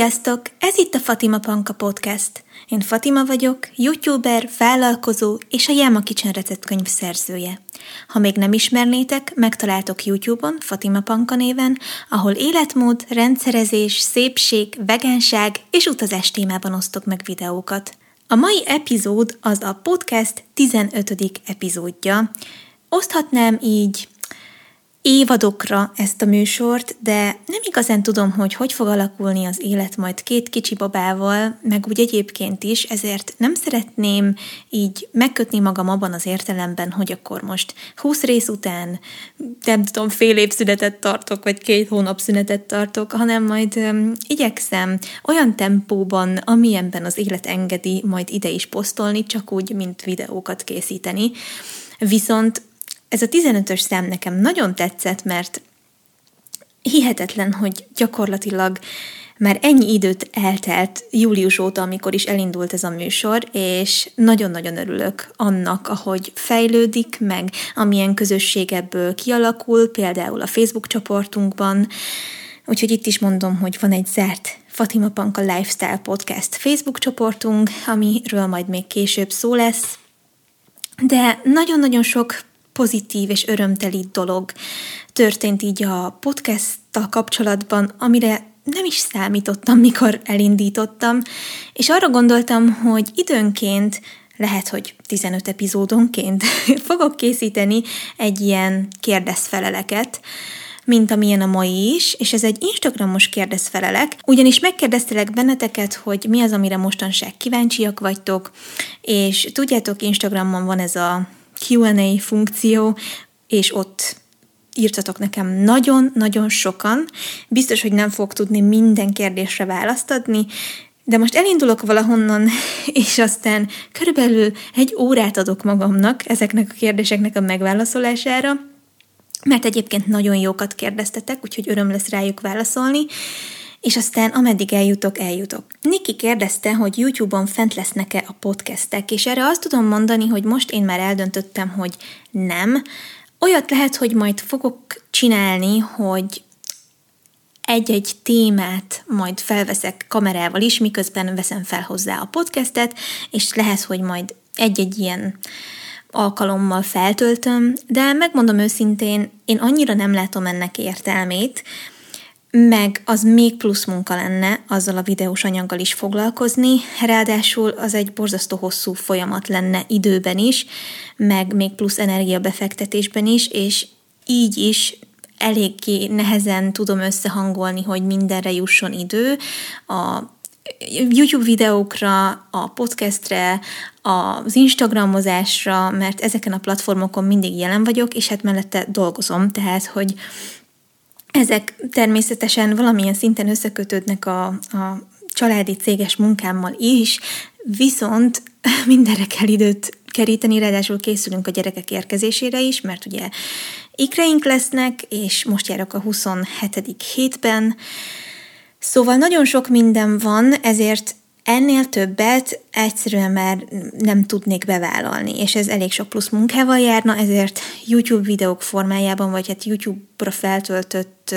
Sziasztok! Ez itt a Fatima Panka Podcast. Én Fatima vagyok, youtuber, vállalkozó és a Jáma Kitchen receptkönyv szerzője. Ha még nem ismernétek, megtaláltok YouTube-on Fatima Panka néven, ahol életmód, rendszerezés, szépség, vegánság és utazás témában osztok meg videókat. A mai epizód az a podcast 15. epizódja. Oszthatnám így évadokra ezt a műsort, de nem igazán tudom, hogy hogy fog alakulni az élet majd két kicsi babával, meg úgy egyébként is, ezért nem szeretném így megkötni magam abban az értelemben, hogy akkor most 20 rész után nem tudom, fél év szünetet tartok, vagy két hónap szünetet tartok, hanem majd um, igyekszem olyan tempóban, amilyenben az élet engedi, majd ide is posztolni, csak úgy, mint videókat készíteni. Viszont ez a 15-ös szám nekem nagyon tetszett, mert hihetetlen, hogy gyakorlatilag már ennyi időt eltelt július óta, amikor is elindult ez a műsor, és nagyon-nagyon örülök annak, ahogy fejlődik, meg amilyen közösség ebből kialakul, például a Facebook csoportunkban. Úgyhogy itt is mondom, hogy van egy zárt Fatima Panka Lifestyle Podcast Facebook csoportunk, amiről majd még később szó lesz. De nagyon-nagyon sok pozitív és örömteli dolog. Történt így a podcasttal kapcsolatban, amire nem is számítottam, mikor elindítottam, és arra gondoltam, hogy időnként lehet, hogy 15 epizódonként fogok készíteni egy ilyen kérdezfeleleket, mint amilyen a mai is, és ez egy Instagramos kérdezfelelek, ugyanis megkérdeztelek benneteket, hogy mi az, amire mostanság kíváncsiak vagytok, és tudjátok, Instagramon van ez a Q&A funkció, és ott írtatok nekem nagyon-nagyon sokan. Biztos, hogy nem fog tudni minden kérdésre választ adni, de most elindulok valahonnan, és aztán körülbelül egy órát adok magamnak ezeknek a kérdéseknek a megválaszolására, mert egyébként nagyon jókat kérdeztetek, úgyhogy öröm lesz rájuk válaszolni, és aztán ameddig eljutok, eljutok. Niki kérdezte, hogy YouTube-on fent lesznek-e a podcastek, és erre azt tudom mondani, hogy most én már eldöntöttem, hogy nem. Olyat lehet, hogy majd fogok csinálni, hogy egy-egy témát majd felveszek kamerával is, miközben veszem fel hozzá a podcastet, és lehet, hogy majd egy-egy ilyen alkalommal feltöltöm, de megmondom őszintén, én annyira nem látom ennek értelmét, meg az még plusz munka lenne azzal a videós anyaggal is foglalkozni, ráadásul az egy borzasztó hosszú folyamat lenne időben is, meg még plusz energiabefektetésben is, és így is eléggé nehezen tudom összehangolni, hogy mindenre jusson idő. A YouTube videókra, a podcastre, az Instagramozásra, mert ezeken a platformokon mindig jelen vagyok, és hát mellette dolgozom, tehát hogy ezek természetesen valamilyen szinten összekötődnek a, a családi céges munkámmal is, viszont mindenre kell időt keríteni, ráadásul készülünk a gyerekek érkezésére is, mert ugye ikreink lesznek, és most járok a 27. hétben, Szóval nagyon sok minden van, ezért ennél többet egyszerűen már nem tudnék bevállalni, és ez elég sok plusz munkával járna, ezért YouTube videók formájában, vagy hát YouTube-ra feltöltött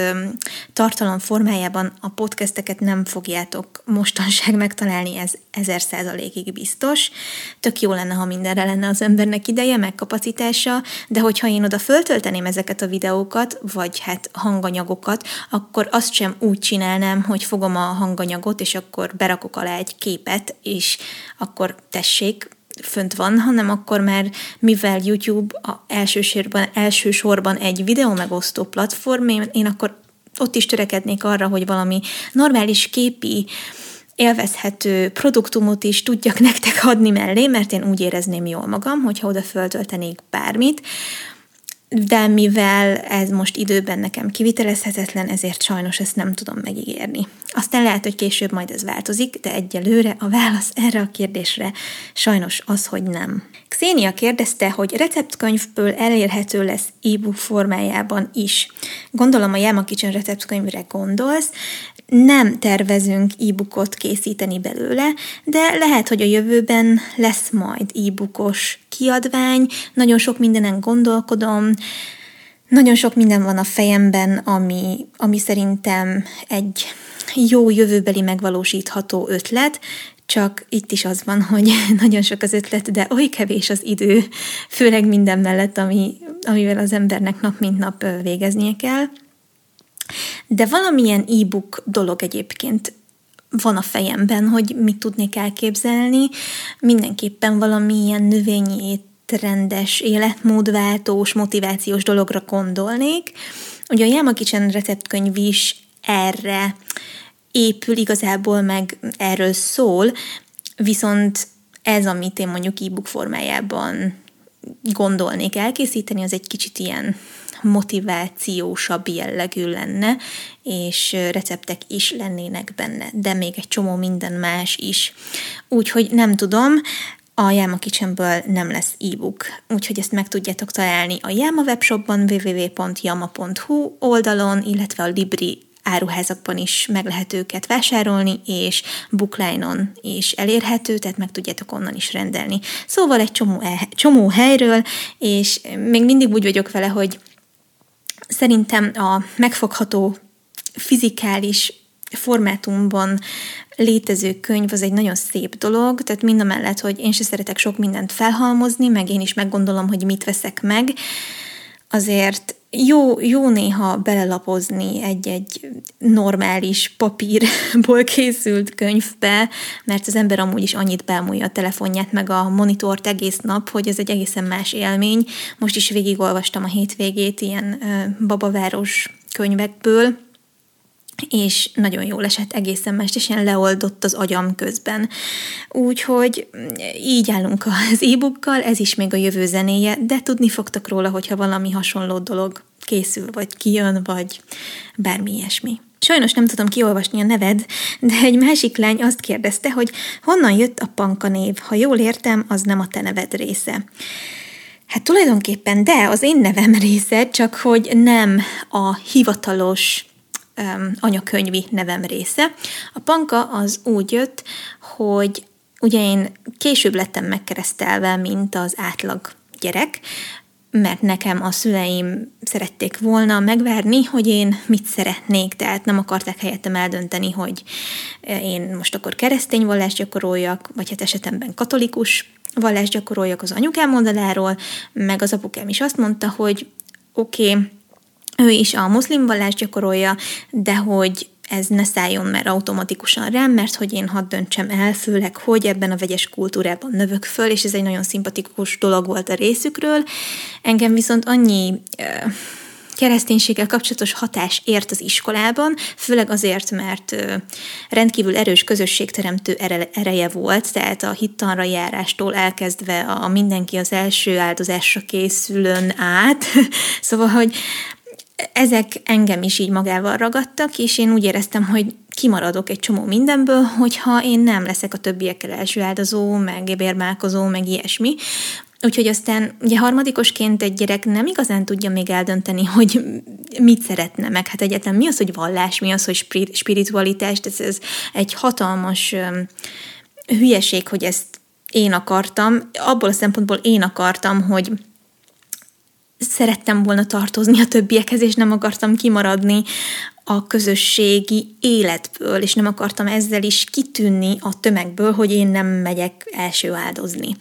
tartalom formájában a podcasteket nem fogjátok mostanság megtalálni, ez ezer százalékig biztos. Tök jó lenne, ha mindenre lenne az embernek ideje, meg kapacitása, de hogyha én oda föltölteném ezeket a videókat, vagy hát hanganyagokat, akkor azt sem úgy csinálnám, hogy fogom a hanganyagot, és akkor berakok alá egy képet, és akkor tessék, fönt van, hanem akkor már, mivel YouTube a elsősorban, elsősorban egy videó megosztó platform, én akkor ott is törekednék arra, hogy valami normális képi, élvezhető produktumot is tudjak nektek adni mellé, mert én úgy érezném jól magam, hogyha oda föltöltenék bármit, de mivel ez most időben nekem kivitelezhetetlen, ezért sajnos ezt nem tudom megígérni. Aztán lehet, hogy később majd ez változik, de egyelőre a válasz erre a kérdésre sajnos az, hogy nem. Xénia kérdezte, hogy receptkönyvből elérhető lesz e-book formájában is. Gondolom a Yama Kitchen receptkönyvre gondolsz, nem tervezünk e-bookot készíteni belőle, de lehet, hogy a jövőben lesz majd e-bookos kiadvány, nagyon sok mindenen gondolkodom, nagyon sok minden van a fejemben, ami, ami szerintem egy jó jövőbeli megvalósítható ötlet, csak itt is az van, hogy nagyon sok az ötlet, de oly kevés az idő, főleg minden mellett, ami, amivel az embernek nap mint nap végeznie kell. De valamilyen e-book dolog egyébként van a fejemben, hogy mit tudnék elképzelni. Mindenképpen valamilyen növényi rendes életmódváltós, motivációs dologra gondolnék. Ugye a Yama Kitchen receptkönyv is erre épül igazából, meg erről szól, viszont ez, amit én mondjuk e-book formájában gondolnék elkészíteni, az egy kicsit ilyen motivációsabb jellegű lenne, és receptek is lennének benne, de még egy csomó minden más is. Úgyhogy nem tudom, a Yama Kitchenből nem lesz e-book, úgyhogy ezt meg tudjátok találni a Yama webshopban www.yama.hu oldalon, illetve a Libri áruházakban is meg lehet őket vásárolni, és bookline-on is elérhető, tehát meg tudjátok onnan is rendelni. Szóval egy csomó, e- csomó helyről, és még mindig úgy vagyok vele, hogy szerintem a megfogható fizikális formátumban létező könyv az egy nagyon szép dolog, tehát mind a mellett, hogy én se szeretek sok mindent felhalmozni, meg én is meggondolom, hogy mit veszek meg, azért jó, jó néha belelapozni egy-egy normális papírból készült könyvbe, mert az ember amúgy is annyit belmúlja a telefonját, meg a monitort egész nap, hogy ez egy egészen más élmény. Most is végigolvastam a hétvégét ilyen babaváros könyvekből, és nagyon jól esett egészen mestesen leoldott az agyam közben. Úgyhogy így állunk az e-bookkal, ez is még a jövő zenéje, de tudni fogtok róla, hogyha valami hasonló dolog készül, vagy kijön, vagy bármi ilyesmi. Sajnos nem tudom kiolvasni a neved, de egy másik lány azt kérdezte, hogy honnan jött a Panka név. Ha jól értem, az nem a te neved része. Hát tulajdonképpen de, az én nevem része, csak hogy nem a hivatalos anyakönyvi nevem része. A panka az úgy jött, hogy ugye én később lettem megkeresztelve, mint az átlag gyerek, mert nekem a szüleim szerették volna megvárni, hogy én mit szeretnék, tehát nem akarták helyettem eldönteni, hogy én most akkor keresztény vallást gyakoroljak, vagy hát esetemben katolikus vallást gyakoroljak az anyukám oldaláról, meg az apukám is azt mondta, hogy oké, okay, ő is a muszlim vallást gyakorolja, de hogy ez ne szálljon már automatikusan rám, mert hogy én hadd döntsem el, főleg, hogy ebben a vegyes kultúrában növök föl, és ez egy nagyon szimpatikus dolog volt a részükről. Engem viszont annyi kereszténységgel kapcsolatos hatás ért az iskolában, főleg azért, mert rendkívül erős közösségteremtő ereje volt, tehát a hittanra járástól elkezdve a mindenki az első áldozásra készülön át. szóval, hogy ezek engem is így magával ragadtak, és én úgy éreztem, hogy kimaradok egy csomó mindenből, hogyha én nem leszek a többiekkel első áldozó, meg bérmálkozó, meg ilyesmi. Úgyhogy aztán ugye harmadikosként egy gyerek nem igazán tudja még eldönteni, hogy mit szeretne meg. Hát egyetem mi az, hogy vallás, mi az, hogy spiritualitás, ez, ez egy hatalmas hülyeség, hogy ezt én akartam. Abból a szempontból én akartam, hogy szerettem volna tartozni a többiekhez, és nem akartam kimaradni a közösségi életből, és nem akartam ezzel is kitűnni a tömegből, hogy én nem megyek első áldozni.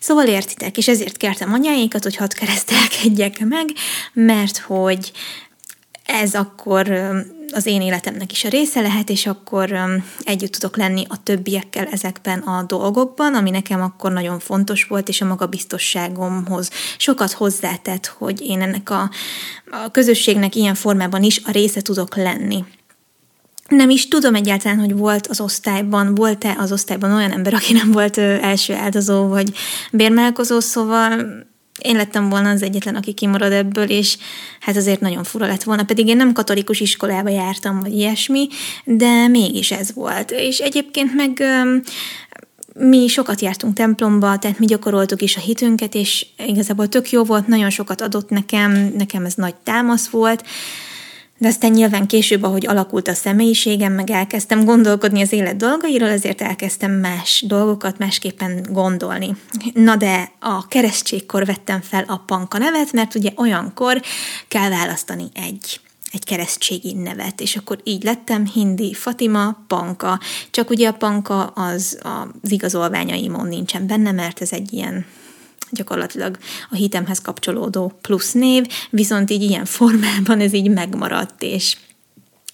Szóval értitek, és ezért kértem anyáékat, hogy hadd keresztelkedjek meg, mert hogy ez akkor az én életemnek is a része lehet, és akkor együtt tudok lenni a többiekkel ezekben a dolgokban, ami nekem akkor nagyon fontos volt, és a magabiztosságomhoz sokat hozzátett, hogy én ennek a, a közösségnek ilyen formában is a része tudok lenni. Nem is tudom egyáltalán, hogy volt az osztályban, volt-e az osztályban olyan ember, aki nem volt első áldozó vagy bérmelkozó, szóval én lettem volna az egyetlen, aki kimarad ebből, és hát azért nagyon fura lett volna, pedig én nem katolikus iskolába jártam, vagy ilyesmi, de mégis ez volt. És egyébként meg mi sokat jártunk templomba, tehát mi gyakoroltuk is a hitünket, és igazából tök jó volt, nagyon sokat adott nekem, nekem ez nagy támasz volt, de aztán nyilván később, ahogy alakult a személyiségem, meg elkezdtem gondolkodni az élet dolgairól, ezért elkezdtem más dolgokat másképpen gondolni. Na de a keresztségkor vettem fel a panka nevet, mert ugye olyankor kell választani egy egy keresztségi nevet, és akkor így lettem Hindi Fatima Panka, csak ugye a Panka az az igazolványaimon nincsen benne, mert ez egy ilyen gyakorlatilag a hitemhez kapcsolódó plusz név, viszont így ilyen formában ez így megmaradt, és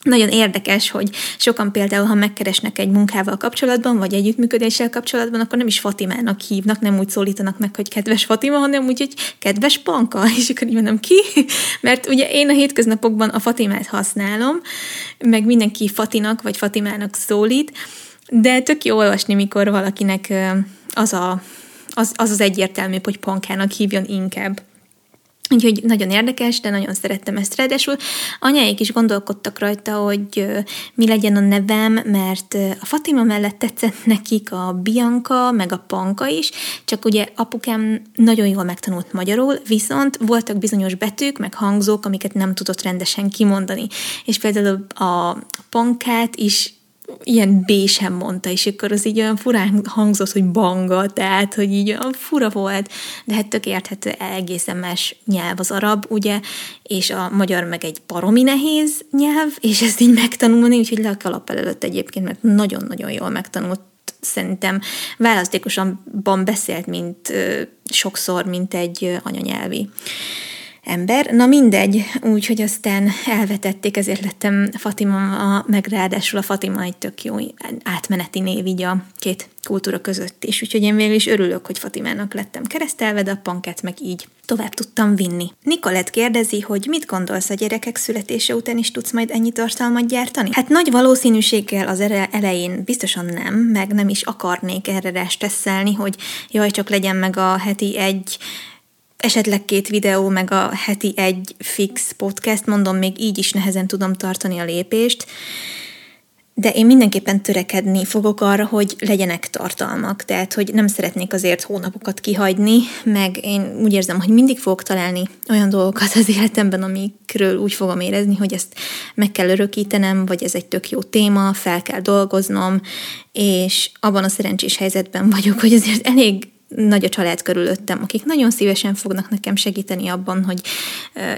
nagyon érdekes, hogy sokan például, ha megkeresnek egy munkával kapcsolatban, vagy együttműködéssel kapcsolatban, akkor nem is Fatimának hívnak, nem úgy szólítanak meg, hogy kedves Fatima, hanem úgy, hogy kedves Panka, és akkor így mondom ki, mert ugye én a hétköznapokban a Fatimát használom, meg mindenki Fatinak vagy Fatimának szólít, de tök jó olvasni, mikor valakinek az a, az, az, az egyértelmű, hogy Pankának hívjon inkább. Úgyhogy nagyon érdekes, de nagyon szerettem ezt. Ráadásul anyáik is gondolkodtak rajta, hogy mi legyen a nevem, mert a Fatima mellett tetszett nekik a Bianca, meg a Panka is, csak ugye apukám nagyon jól megtanult magyarul, viszont voltak bizonyos betűk, meg hangzók, amiket nem tudott rendesen kimondani. És például a pankát is ilyen B sem mondta, és akkor az így olyan furán hangzott, hogy banga, tehát, hogy így olyan fura volt, de hát tök érthető, egészen más nyelv az arab, ugye, és a magyar meg egy baromi nehéz nyelv, és ezt így megtanulni, úgyhogy le a előtt egyébként, mert nagyon-nagyon jól megtanult szerintem. Választékosabban beszélt, mint sokszor, mint egy anyanyelvi ember. Na mindegy, úgyhogy aztán elvetették, ezért lettem Fatima, meg ráadásul a Fatima egy tök jó átmeneti név így a két kultúra között is. Úgyhogy én végül is örülök, hogy Fatimának lettem keresztelve, de a pankát meg így tovább tudtam vinni. Nikolett kérdezi, hogy mit gondolsz a gyerekek születése után is tudsz majd ennyi tartalmat gyártani? Hát nagy valószínűséggel az elején biztosan nem, meg nem is akarnék erre rá hogy jaj, csak legyen meg a heti egy esetleg két videó, meg a heti egy fix podcast, mondom, még így is nehezen tudom tartani a lépést, de én mindenképpen törekedni fogok arra, hogy legyenek tartalmak, tehát hogy nem szeretnék azért hónapokat kihagyni, meg én úgy érzem, hogy mindig fogok találni olyan dolgokat az életemben, amikről úgy fogom érezni, hogy ezt meg kell örökítenem, vagy ez egy tök jó téma, fel kell dolgoznom, és abban a szerencsés helyzetben vagyok, hogy azért elég nagy a család körülöttem, akik nagyon szívesen fognak nekem segíteni abban, hogy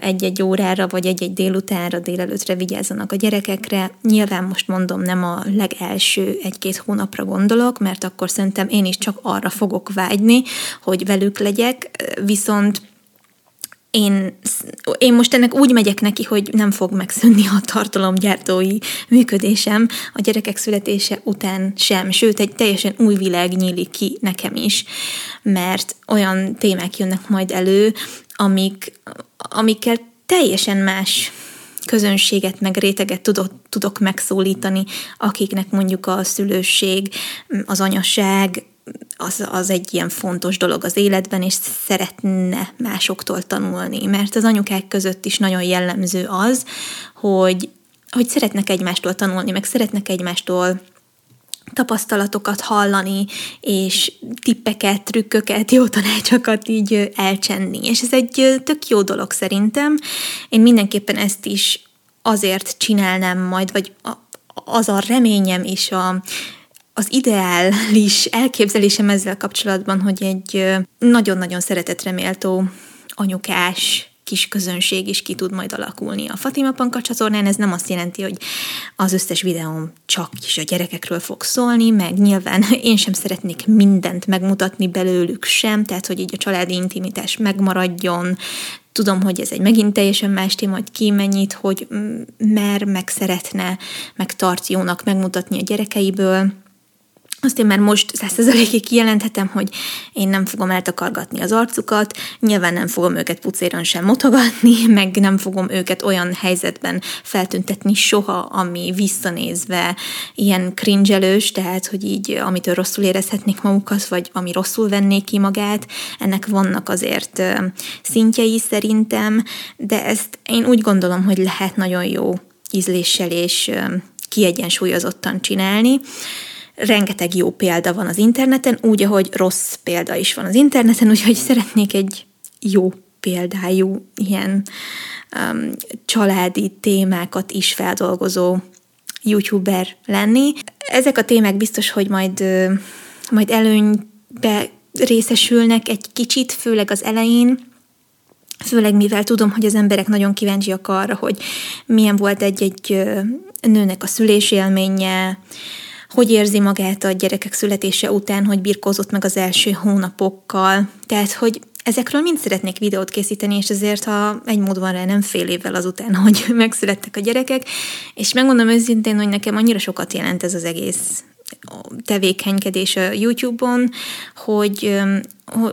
egy-egy órára vagy egy-egy délutánra, délelőtre vigyázzanak a gyerekekre. Nyilván most mondom, nem a legelső egy-két hónapra gondolok, mert akkor szerintem én is csak arra fogok vágyni, hogy velük legyek, viszont én, én most ennek úgy megyek neki, hogy nem fog megszűnni a tartalomgyártói működésem a gyerekek születése után sem, sőt, egy teljesen új világ nyílik ki nekem is, mert olyan témák jönnek majd elő, amik, amikkel teljesen más közönséget, meg réteget tudok, tudok megszólítani, akiknek mondjuk a szülőség, az anyaság, az, az egy ilyen fontos dolog az életben, és szeretne másoktól tanulni, mert az anyukák között is nagyon jellemző az, hogy, hogy szeretnek egymástól tanulni, meg szeretnek egymástól tapasztalatokat hallani, és tippeket, trükköket, jó tanácsokat így elcsenni. És ez egy tök jó dolog szerintem. Én mindenképpen ezt is azért csinálnám majd, vagy az a reményem és a, az ideális elképzelésem ezzel kapcsolatban, hogy egy nagyon-nagyon szeretetreméltó anyukás kis közönség is ki tud majd alakulni a Fatima Panka csatornán. Ez nem azt jelenti, hogy az összes videóm csak is a gyerekekről fog szólni, meg nyilván én sem szeretnék mindent megmutatni belőlük sem, tehát hogy így a családi intimitás megmaradjon, Tudom, hogy ez egy megint teljesen más téma, hogy ki mennyit, hogy mer, meg szeretne, meg tart jónak megmutatni a gyerekeiből, azt én már most százszerzalékig kijelenthetem, hogy én nem fogom eltakargatni az arcukat, nyilván nem fogom őket pucéran sem motogatni, meg nem fogom őket olyan helyzetben feltüntetni soha, ami visszanézve ilyen cringelős, tehát hogy így amitől rosszul érezhetnék magukat, vagy ami rosszul vennék ki magát, ennek vannak azért szintjei szerintem, de ezt én úgy gondolom, hogy lehet nagyon jó ízléssel és kiegyensúlyozottan csinálni rengeteg jó példa van az interneten, úgy, ahogy rossz példa is van az interneten, úgyhogy szeretnék egy jó példájú ilyen um, családi témákat is feldolgozó youtuber lenni. Ezek a témák biztos, hogy majd, majd előnybe részesülnek egy kicsit, főleg az elején, Főleg mivel tudom, hogy az emberek nagyon kíváncsiak arra, hogy milyen volt egy-egy nőnek a szülésélménye, hogy érzi magát a gyerekek születése után, hogy birkózott meg az első hónapokkal. Tehát, hogy ezekről mind szeretnék videót készíteni, és ezért, ha egy mód van rá, nem fél évvel azután, hogy megszülettek a gyerekek, és megmondom őszintén, hogy nekem annyira sokat jelent ez az egész tevékenykedés a YouTube-on, hogy,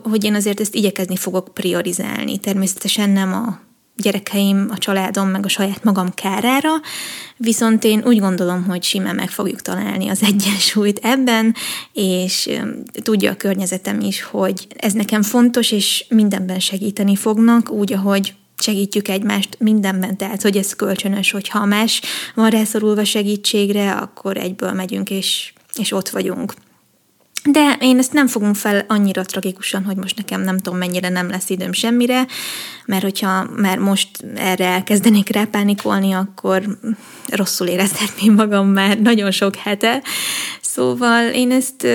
hogy én azért ezt igyekezni fogok priorizálni. Természetesen nem a gyerekeim, a családom, meg a saját magam kárára, viszont én úgy gondolom, hogy simán meg fogjuk találni az egyensúlyt ebben, és tudja a környezetem is, hogy ez nekem fontos, és mindenben segíteni fognak, úgy, ahogy segítjük egymást mindenben, tehát hogy ez kölcsönös, hogyha más van rászorulva segítségre, akkor egyből megyünk, és, és ott vagyunk. De én ezt nem fogom fel annyira tragikusan, hogy most nekem nem tudom mennyire nem lesz időm semmire, mert hogyha már most erre elkezdenék rápánikolni, akkor rosszul érezhetném magam már nagyon sok hete. Szóval én ezt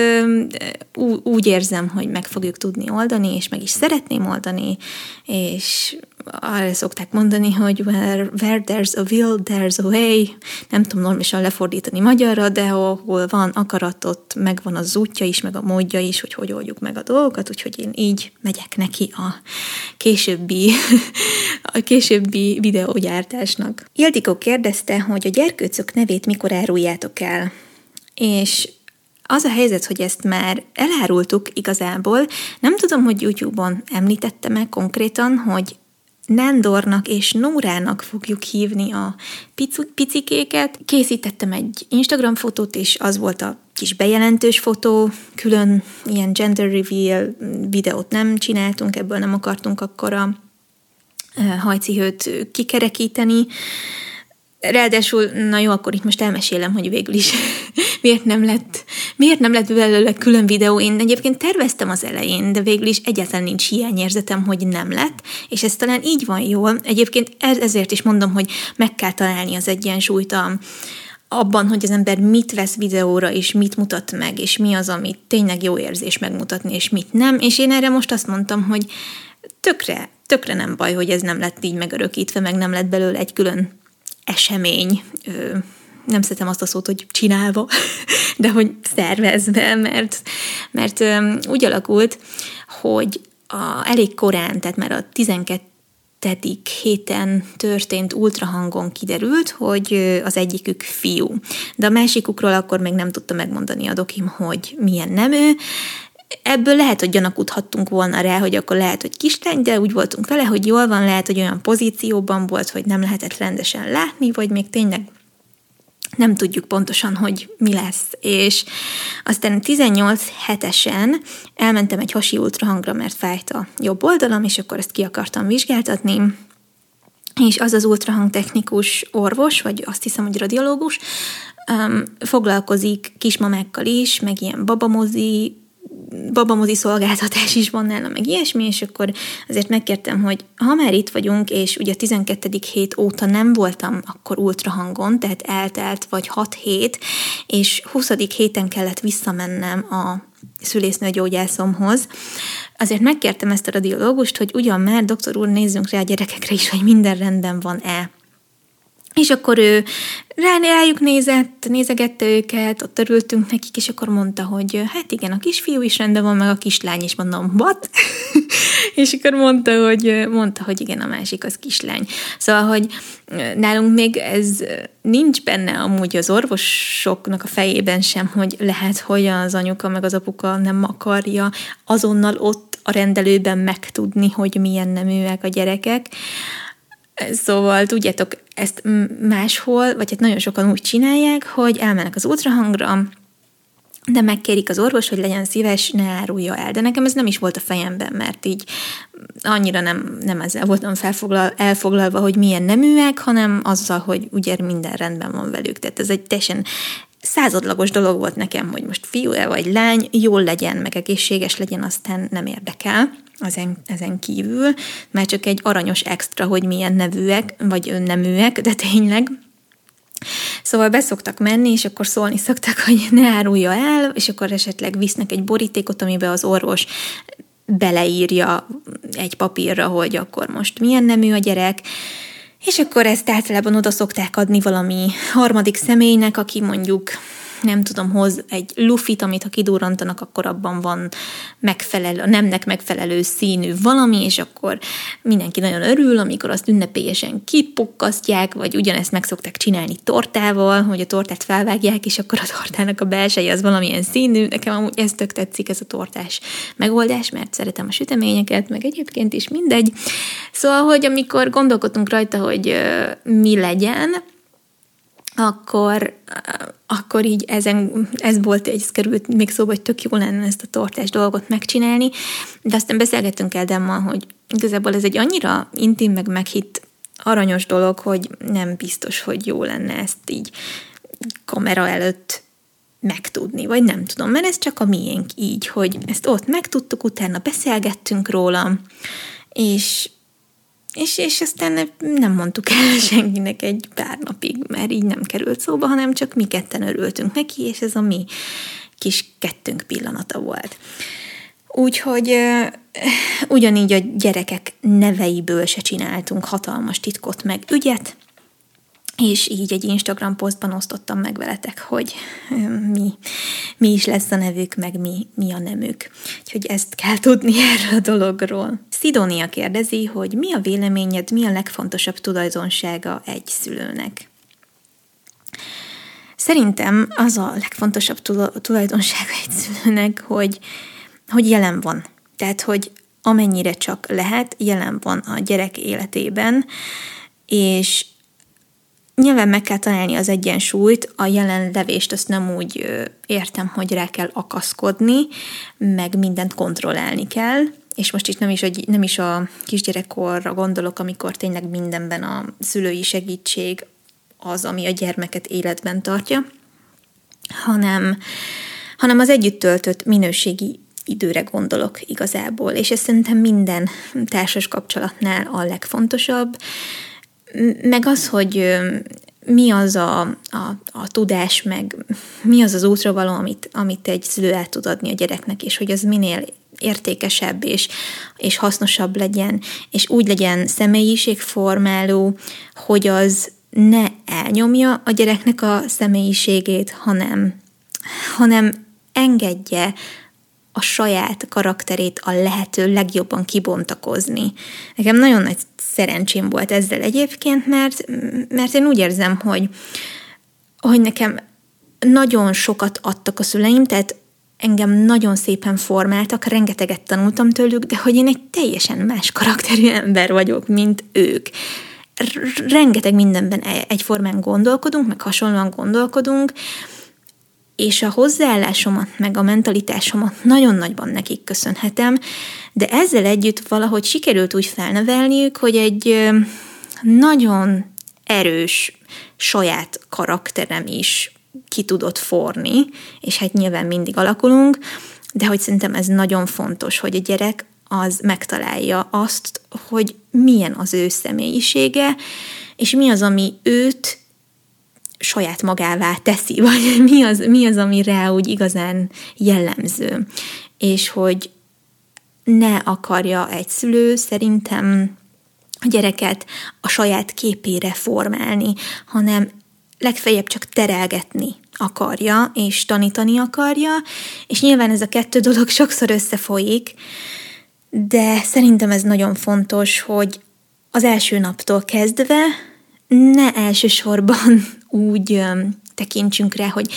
úgy érzem, hogy meg fogjuk tudni oldani, és meg is szeretném oldani, és arra szokták mondani, hogy where, where there's a will, there's a way. Nem tudom normálisan lefordítani magyarra, de ahol van akaratot, megvan az útja is, meg a módja is, hogy hogy oldjuk meg a dolgokat, úgyhogy én így megyek neki a későbbi, a későbbi videógyártásnak. Ildikó kérdezte, hogy a gyerkőcök nevét mikor áruljátok el? És az a helyzet, hogy ezt már elárultuk igazából. Nem tudom, hogy YouTube-on említettem-e konkrétan, hogy Nendornak és Nórának fogjuk hívni a picikéket. Készítettem egy Instagram fotót, és az volt a kis bejelentős fotó, külön ilyen gender reveal videót nem csináltunk, ebből nem akartunk akkor a hajcihőt kikerekíteni, Ráadásul, na jó, akkor itt most elmesélem, hogy végül is miért nem lett, miért nem lett belőle külön videó. Én egyébként terveztem az elején, de végül is egyáltalán nincs hiányérzetem, hogy nem lett, és ez talán így van jól. Egyébként ezért is mondom, hogy meg kell találni az egyensúlyt a, abban, hogy az ember mit vesz videóra, és mit mutat meg, és mi az, amit tényleg jó érzés megmutatni, és mit nem. És én erre most azt mondtam, hogy tökre, tökre nem baj, hogy ez nem lett így megörökítve, meg nem lett belőle egy külön esemény, nem szeretem azt a szót, hogy csinálva, de hogy szervezve, mert, mert úgy alakult, hogy a, elég korán, tehát már a 12 héten történt ultrahangon kiderült, hogy az egyikük fiú. De a másikukról akkor még nem tudta megmondani a dokim, hogy milyen nemű, ebből lehet, hogy gyanakudhattunk volna rá, hogy akkor lehet, hogy kislány, de úgy voltunk vele, hogy jól van, lehet, hogy olyan pozícióban volt, hogy nem lehetett rendesen látni, vagy még tényleg nem tudjuk pontosan, hogy mi lesz. És aztán 18 hetesen elmentem egy hasi ultrahangra, mert fájt a jobb oldalam, és akkor ezt ki akartam vizsgáltatni, és az az ultrahangtechnikus orvos, vagy azt hiszem, hogy radiológus, um, foglalkozik kismamákkal is, meg ilyen babamozi babamozi szolgáltatás is van nálam, meg ilyesmi, és akkor azért megkértem, hogy ha már itt vagyunk, és ugye a 12. hét óta nem voltam akkor ultrahangon, tehát eltelt vagy 6 hét, és 20. héten kellett visszamennem a szülésznőgyógyászomhoz, azért megkértem ezt a radiológust, hogy ugyan már, doktor úr, nézzünk rá a gyerekekre is, hogy minden rendben van-e. És akkor ő rájuk nézett, nézegette őket, ott örültünk nekik, és akkor mondta, hogy hát igen, a kisfiú is rendben van, meg a kislány is, mondom, what? és akkor mondta, hogy, mondta, hogy igen, a másik az kislány. Szóval, hogy nálunk még ez nincs benne amúgy az orvosoknak a fejében sem, hogy lehet, hogy az anyuka meg az apuka nem akarja azonnal ott a rendelőben megtudni, hogy milyen neműek a gyerekek, Szóval tudjátok, ezt máshol, vagy hát nagyon sokan úgy csinálják, hogy elmennek az ultrahangra, de megkérik az orvos, hogy legyen szíves, ne árulja el. De nekem ez nem is volt a fejemben, mert így annyira nem, nem ezzel voltam felfoglal, elfoglalva, hogy milyen neműek, hanem azzal, hogy ugye minden rendben van velük. Tehát ez egy teljesen századlagos dolog volt nekem, hogy most fiú-e vagy lány, jól legyen, meg egészséges legyen, aztán nem érdekel ezen, ezen kívül, mert csak egy aranyos extra, hogy milyen nevűek, vagy önneműek, de tényleg. Szóval beszoktak menni, és akkor szólni szoktak, hogy ne árulja el, és akkor esetleg visznek egy borítékot, amiben az orvos beleírja egy papírra, hogy akkor most milyen nemű a gyerek, és akkor ezt általában oda szokták adni valami harmadik személynek, aki mondjuk nem tudom, hoz egy lufit, amit ha kidurrantanak, akkor abban van megfelelő, a nemnek megfelelő színű valami, és akkor mindenki nagyon örül, amikor azt ünnepélyesen kipukkasztják, vagy ugyanezt meg szokták csinálni tortával, hogy a tortát felvágják, és akkor a tortának a belseje az valamilyen színű. Nekem amúgy ez tök tetszik, ez a tortás megoldás, mert szeretem a süteményeket, meg egyébként is mindegy. Szóval, hogy amikor gondolkodtunk rajta, hogy mi legyen, akkor, akkor így ezen, ez volt, ez került még szóba, hogy tök jó lenne ezt a tortás dolgot megcsinálni, de aztán beszélgettünk el Demmal, hogy igazából ez egy annyira intim, meg meghitt aranyos dolog, hogy nem biztos, hogy jó lenne ezt így kamera előtt megtudni, vagy nem tudom, mert ez csak a miénk így, hogy ezt ott megtudtuk, utána beszélgettünk róla, és és, és aztán nem mondtuk el senkinek egy pár napig, mert így nem került szóba, hanem csak mi ketten örültünk neki, és ez a mi kis kettőnk pillanata volt. Úgyhogy ugyanígy a gyerekek neveiből se csináltunk hatalmas titkot meg ügyet, és így egy Instagram posztban osztottam meg veletek, hogy mi, mi is lesz a nevük, meg mi, mi a nemük. Úgyhogy ezt kell tudni erről a dologról. Szidónia kérdezi, hogy mi a véleményed, mi a legfontosabb tulajdonsága egy szülőnek? Szerintem az a legfontosabb tulajdonsága egy szülőnek, hogy, hogy jelen van. Tehát, hogy amennyire csak lehet, jelen van a gyerek életében, és Nyilván meg kell találni az egyensúlyt, a jelenlevést azt nem úgy értem, hogy rá kell akaszkodni, meg mindent kontrollálni kell, és most itt nem is, a, nem is a kisgyerekkorra gondolok, amikor tényleg mindenben a szülői segítség az, ami a gyermeket életben tartja, hanem, hanem az együtt töltött minőségi időre gondolok igazából, és ez szerintem minden társas kapcsolatnál a legfontosabb, meg az, hogy mi az a, a, a tudás, meg mi az az útravaló, amit, amit egy szülő el tud adni a gyereknek, és hogy az minél értékesebb és, és hasznosabb legyen, és úgy legyen személyiségformáló, hogy az ne elnyomja a gyereknek a személyiségét, hanem, hanem engedje a saját karakterét a lehető legjobban kibontakozni. Nekem nagyon nagy szerencsém volt ezzel egyébként, mert, mert én úgy érzem, hogy, hogy nekem nagyon sokat adtak a szüleim, tehát engem nagyon szépen formáltak, rengeteget tanultam tőlük, de hogy én egy teljesen más karakterű ember vagyok, mint ők. Rengeteg mindenben e-, egyformán gondolkodunk, meg hasonlóan gondolkodunk, és a hozzáállásomat, meg a mentalitásomat nagyon nagyban nekik köszönhetem, de ezzel együtt valahogy sikerült úgy felnevelniük, hogy egy nagyon erős saját karakterem is ki tudott forni, és hát nyilván mindig alakulunk, de hogy szerintem ez nagyon fontos, hogy a gyerek az megtalálja azt, hogy milyen az ő személyisége, és mi az, ami őt saját magává teszi, vagy mi az, mi az, ami rá úgy igazán jellemző. És hogy ne akarja egy szülő szerintem a gyereket a saját képére formálni, hanem legfeljebb csak terelgetni akarja, és tanítani akarja, és nyilván ez a kettő dolog sokszor összefolyik, de szerintem ez nagyon fontos, hogy az első naptól kezdve ne elsősorban úgy tekintsünk rá, hogy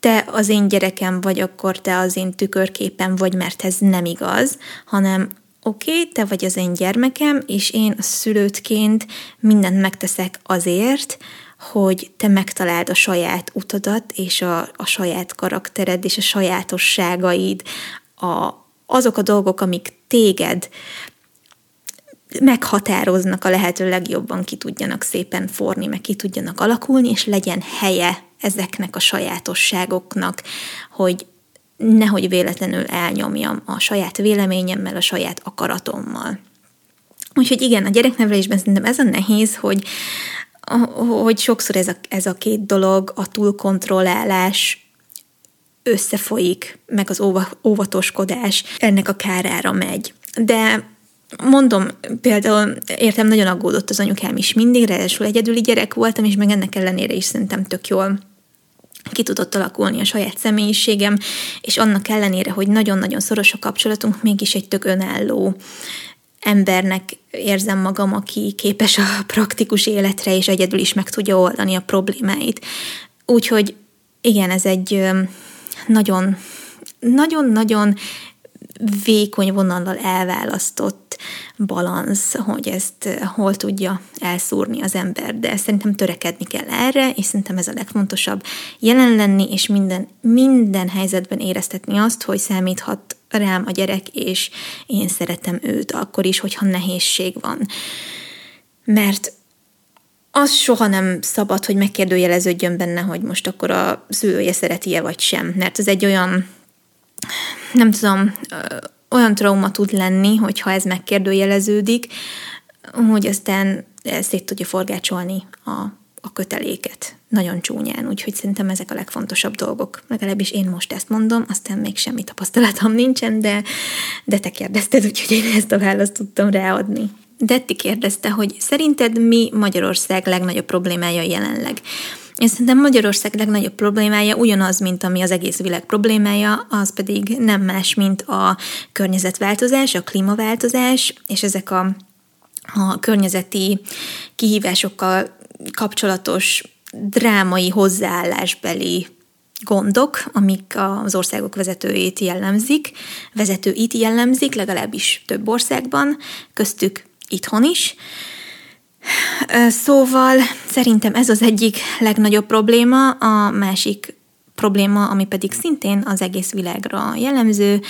te az én gyerekem vagy, akkor te az én tükörképem vagy, mert ez nem igaz, hanem oké, okay, te vagy az én gyermekem, és én a szülőtként mindent megteszek azért, hogy te megtaláld a saját utadat, és a, a saját karaktered, és a sajátosságaid, a, azok a dolgok, amik téged meghatároznak a lehető legjobban, ki tudjanak szépen forni, meg ki tudjanak alakulni, és legyen helye ezeknek a sajátosságoknak, hogy nehogy véletlenül elnyomjam a saját véleményemmel, a saját akaratommal. Úgyhogy igen, a gyereknevelésben szerintem ez a nehéz, hogy, hogy sokszor ez a, ez a két dolog, a túlkontrollálás összefolyik, meg az óvatoskodás ennek a kárára megy. De mondom, például értem, nagyon aggódott az anyukám is mindig, ráadásul egyedüli gyerek voltam, és meg ennek ellenére is szerintem tök jól ki tudott alakulni a saját személyiségem, és annak ellenére, hogy nagyon-nagyon szoros a kapcsolatunk, mégis egy tök önálló embernek érzem magam, aki képes a praktikus életre, és egyedül is meg tudja oldani a problémáit. Úgyhogy igen, ez egy nagyon, nagyon-nagyon vékony vonallal elválasztott balansz, hogy ezt eh, hol tudja elszúrni az ember, de szerintem törekedni kell erre, és szerintem ez a legfontosabb, jelen lenni, és minden, minden helyzetben éreztetni azt, hogy számíthat rám a gyerek, és én szeretem őt akkor is, hogyha nehézség van. Mert az soha nem szabad, hogy megkérdőjeleződjön benne, hogy most akkor a szülője szereti-e vagy sem, mert ez egy olyan nem tudom, olyan trauma tud lenni, hogyha ez megkérdőjeleződik, hogy aztán szét tudja forgácsolni a, a köteléket. Nagyon csúnyán, úgyhogy szerintem ezek a legfontosabb dolgok. Legalábbis én most ezt mondom, aztán még semmi tapasztalatom nincsen, de, de te kérdezted, úgyhogy én ezt a választ tudtam ráadni. Detti kérdezte, hogy szerinted mi Magyarország legnagyobb problémája jelenleg? Én szerintem Magyarország legnagyobb problémája ugyanaz, mint ami az egész világ problémája, az pedig nem más, mint a környezetváltozás, a klímaváltozás, és ezek a, a környezeti kihívásokkal kapcsolatos drámai hozzáállásbeli gondok, amik az országok vezetőjét jellemzik, vezetőit jellemzik, legalábbis több országban, köztük itthon is. Szóval szerintem ez az egyik legnagyobb probléma, a másik probléma, ami pedig szintén az egész világra jellemző,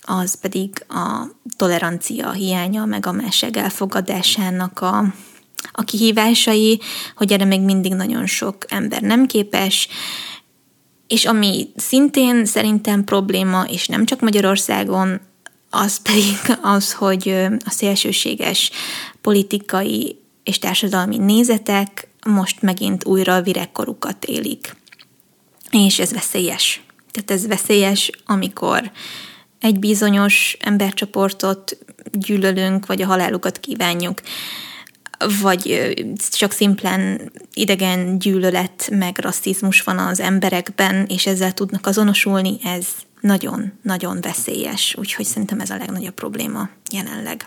az pedig a tolerancia hiánya, meg a másság elfogadásának a, a kihívásai, hogy erre még mindig nagyon sok ember nem képes, és ami szintén szerintem probléma, és nem csak Magyarországon, az pedig az, hogy a szélsőséges politikai és társadalmi nézetek most megint újra a viregkorukat élik. És ez veszélyes. Tehát ez veszélyes, amikor egy bizonyos embercsoportot gyűlölünk, vagy a halálukat kívánjuk, vagy csak szimplán idegen gyűlölet, meg rasszizmus van az emberekben, és ezzel tudnak azonosulni, ez nagyon-nagyon veszélyes. Úgyhogy szerintem ez a legnagyobb probléma jelenleg.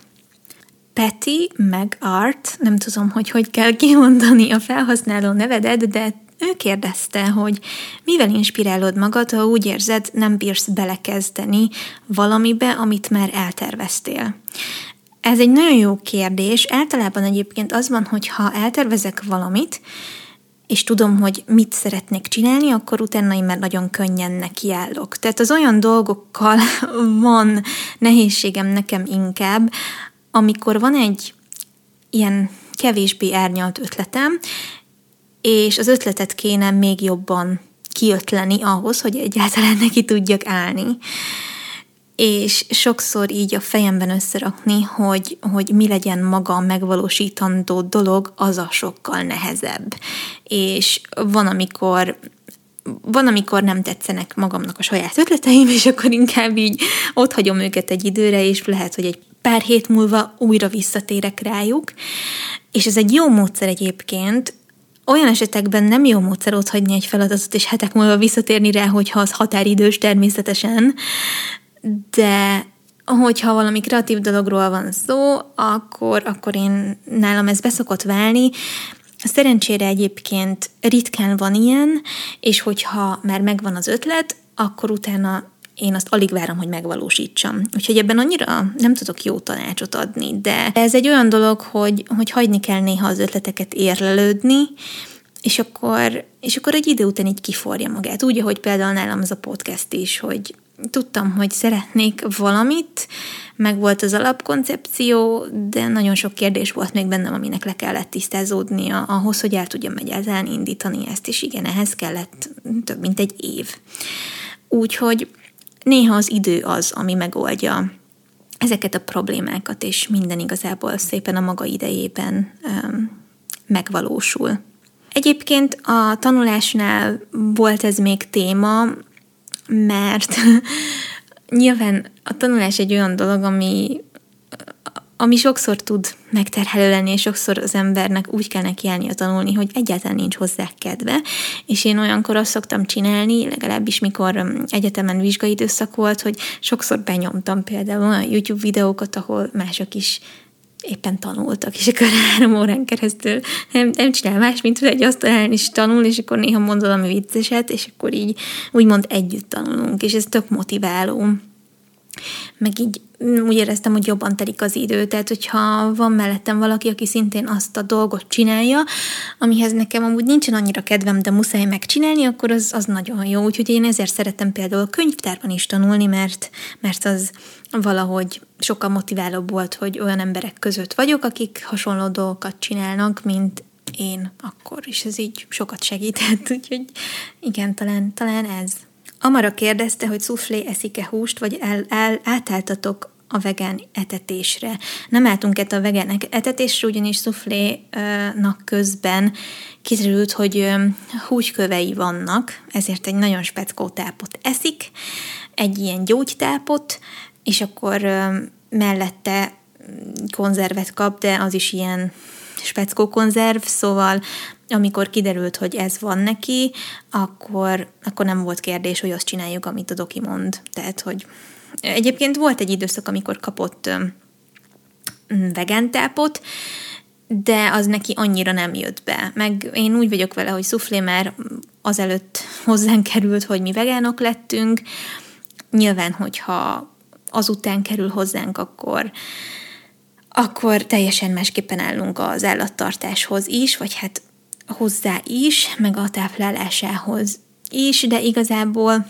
Peti meg Art, nem tudom, hogy hogy kell kimondani a felhasználó nevedet, de ő kérdezte, hogy mivel inspirálod magad, ha úgy érzed, nem bírsz belekezdeni valamibe, amit már elterveztél. Ez egy nagyon jó kérdés. Általában egyébként az van, hogy ha eltervezek valamit, és tudom, hogy mit szeretnék csinálni, akkor utána én már nagyon könnyen nekiállok. Tehát az olyan dolgokkal van nehézségem nekem inkább, amikor van egy ilyen kevésbé árnyalt ötletem, és az ötletet kéne még jobban kiötleni ahhoz, hogy egyáltalán neki tudjak állni. És sokszor így a fejemben összerakni, hogy, hogy mi legyen maga a megvalósítandó dolog, az a sokkal nehezebb. És van, amikor van, amikor nem tetszenek magamnak a saját ötleteim, és akkor inkább így ott hagyom őket egy időre, és lehet, hogy egy pár hét múlva újra visszatérek rájuk, és ez egy jó módszer egyébként, olyan esetekben nem jó módszer ott hagyni egy feladatot, és hetek múlva visszatérni rá, hogyha az határidős természetesen, de hogyha valami kreatív dologról van szó, akkor, akkor én nálam ez beszokott válni. Szerencsére egyébként ritkán van ilyen, és hogyha már megvan az ötlet, akkor utána én azt alig várom, hogy megvalósítsam. Úgyhogy ebben annyira nem tudok jó tanácsot adni, de ez egy olyan dolog, hogy, hogy hagyni kell néha az ötleteket érlelődni, és akkor, és akkor egy idő után így kiforja magát. Úgy, ahogy például nálam az a podcast is, hogy tudtam, hogy szeretnék valamit, meg volt az alapkoncepció, de nagyon sok kérdés volt még bennem, aminek le kellett tisztázódnia ahhoz, hogy el tudjam egyáltalán indítani ezt, és igen, ehhez kellett több mint egy év. Úgyhogy néha az idő az, ami megoldja ezeket a problémákat, és minden igazából szépen a maga idejében um, megvalósul. Egyébként a tanulásnál volt ez még téma, mert nyilván a tanulás egy olyan dolog, ami ami sokszor tud megterhelő lenni, és sokszor az embernek úgy kell nekiállnia tanulni, hogy egyáltalán nincs hozzá kedve, és én olyankor azt szoktam csinálni, legalábbis mikor um, egyetemen vizsgai időszak volt, hogy sokszor benyomtam például olyan YouTube videókat, ahol mások is éppen tanultak, és akkor három órán keresztül nem, nem csinál más, mint hogy egy asztalán is tanul, és akkor néha mond valami vicceset, és akkor így úgymond együtt tanulunk, és ez tök motiváló meg így úgy éreztem, hogy jobban telik az idő, tehát hogyha van mellettem valaki, aki szintén azt a dolgot csinálja, amihez nekem amúgy nincsen annyira kedvem, de muszáj megcsinálni, akkor az, az nagyon jó. Úgyhogy én ezért szeretem például könyvtárban is tanulni, mert, mert az valahogy sokkal motiválóbb volt, hogy olyan emberek között vagyok, akik hasonló dolgokat csinálnak, mint én akkor, és ez így sokat segített, úgyhogy igen, talán, talán ez. Amara kérdezte, hogy szuflé eszik-e húst, vagy el, el, átálltatok a vegán etetésre. Nem álltunk a vegán etetésre, ugyanis szuflénak közben kiderült, hogy húgykövei vannak, ezért egy nagyon speckó tápot eszik, egy ilyen gyógytápot, és akkor mellette konzervet kap, de az is ilyen speckó konzerv, szóval amikor kiderült, hogy ez van neki, akkor, akkor nem volt kérdés, hogy azt csináljuk, amit a doki mond. Tehát, hogy egyébként volt egy időszak, amikor kapott vegántápot, de az neki annyira nem jött be. Meg én úgy vagyok vele, hogy szuflé már azelőtt hozzánk került, hogy mi vegánok lettünk. Nyilván, hogyha azután kerül hozzánk, akkor akkor teljesen másképpen állunk az állattartáshoz is, vagy hát hozzá is, meg a táplálásához is, de igazából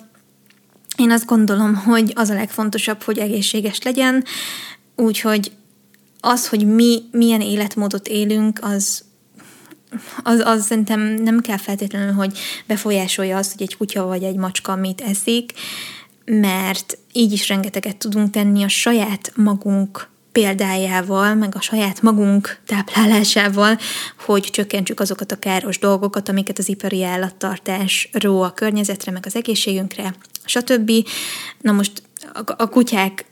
én azt gondolom, hogy az a legfontosabb, hogy egészséges legyen, úgyhogy az, hogy mi milyen életmódot élünk, az, az, az szerintem nem kell feltétlenül, hogy befolyásolja azt, hogy egy kutya vagy egy macska mit eszik, mert így is rengeteget tudunk tenni a saját magunk példájával, meg a saját magunk táplálásával, hogy csökkentsük azokat a káros dolgokat, amiket az ipari állattartás ró a környezetre, meg az egészségünkre, stb. Na most a kutyák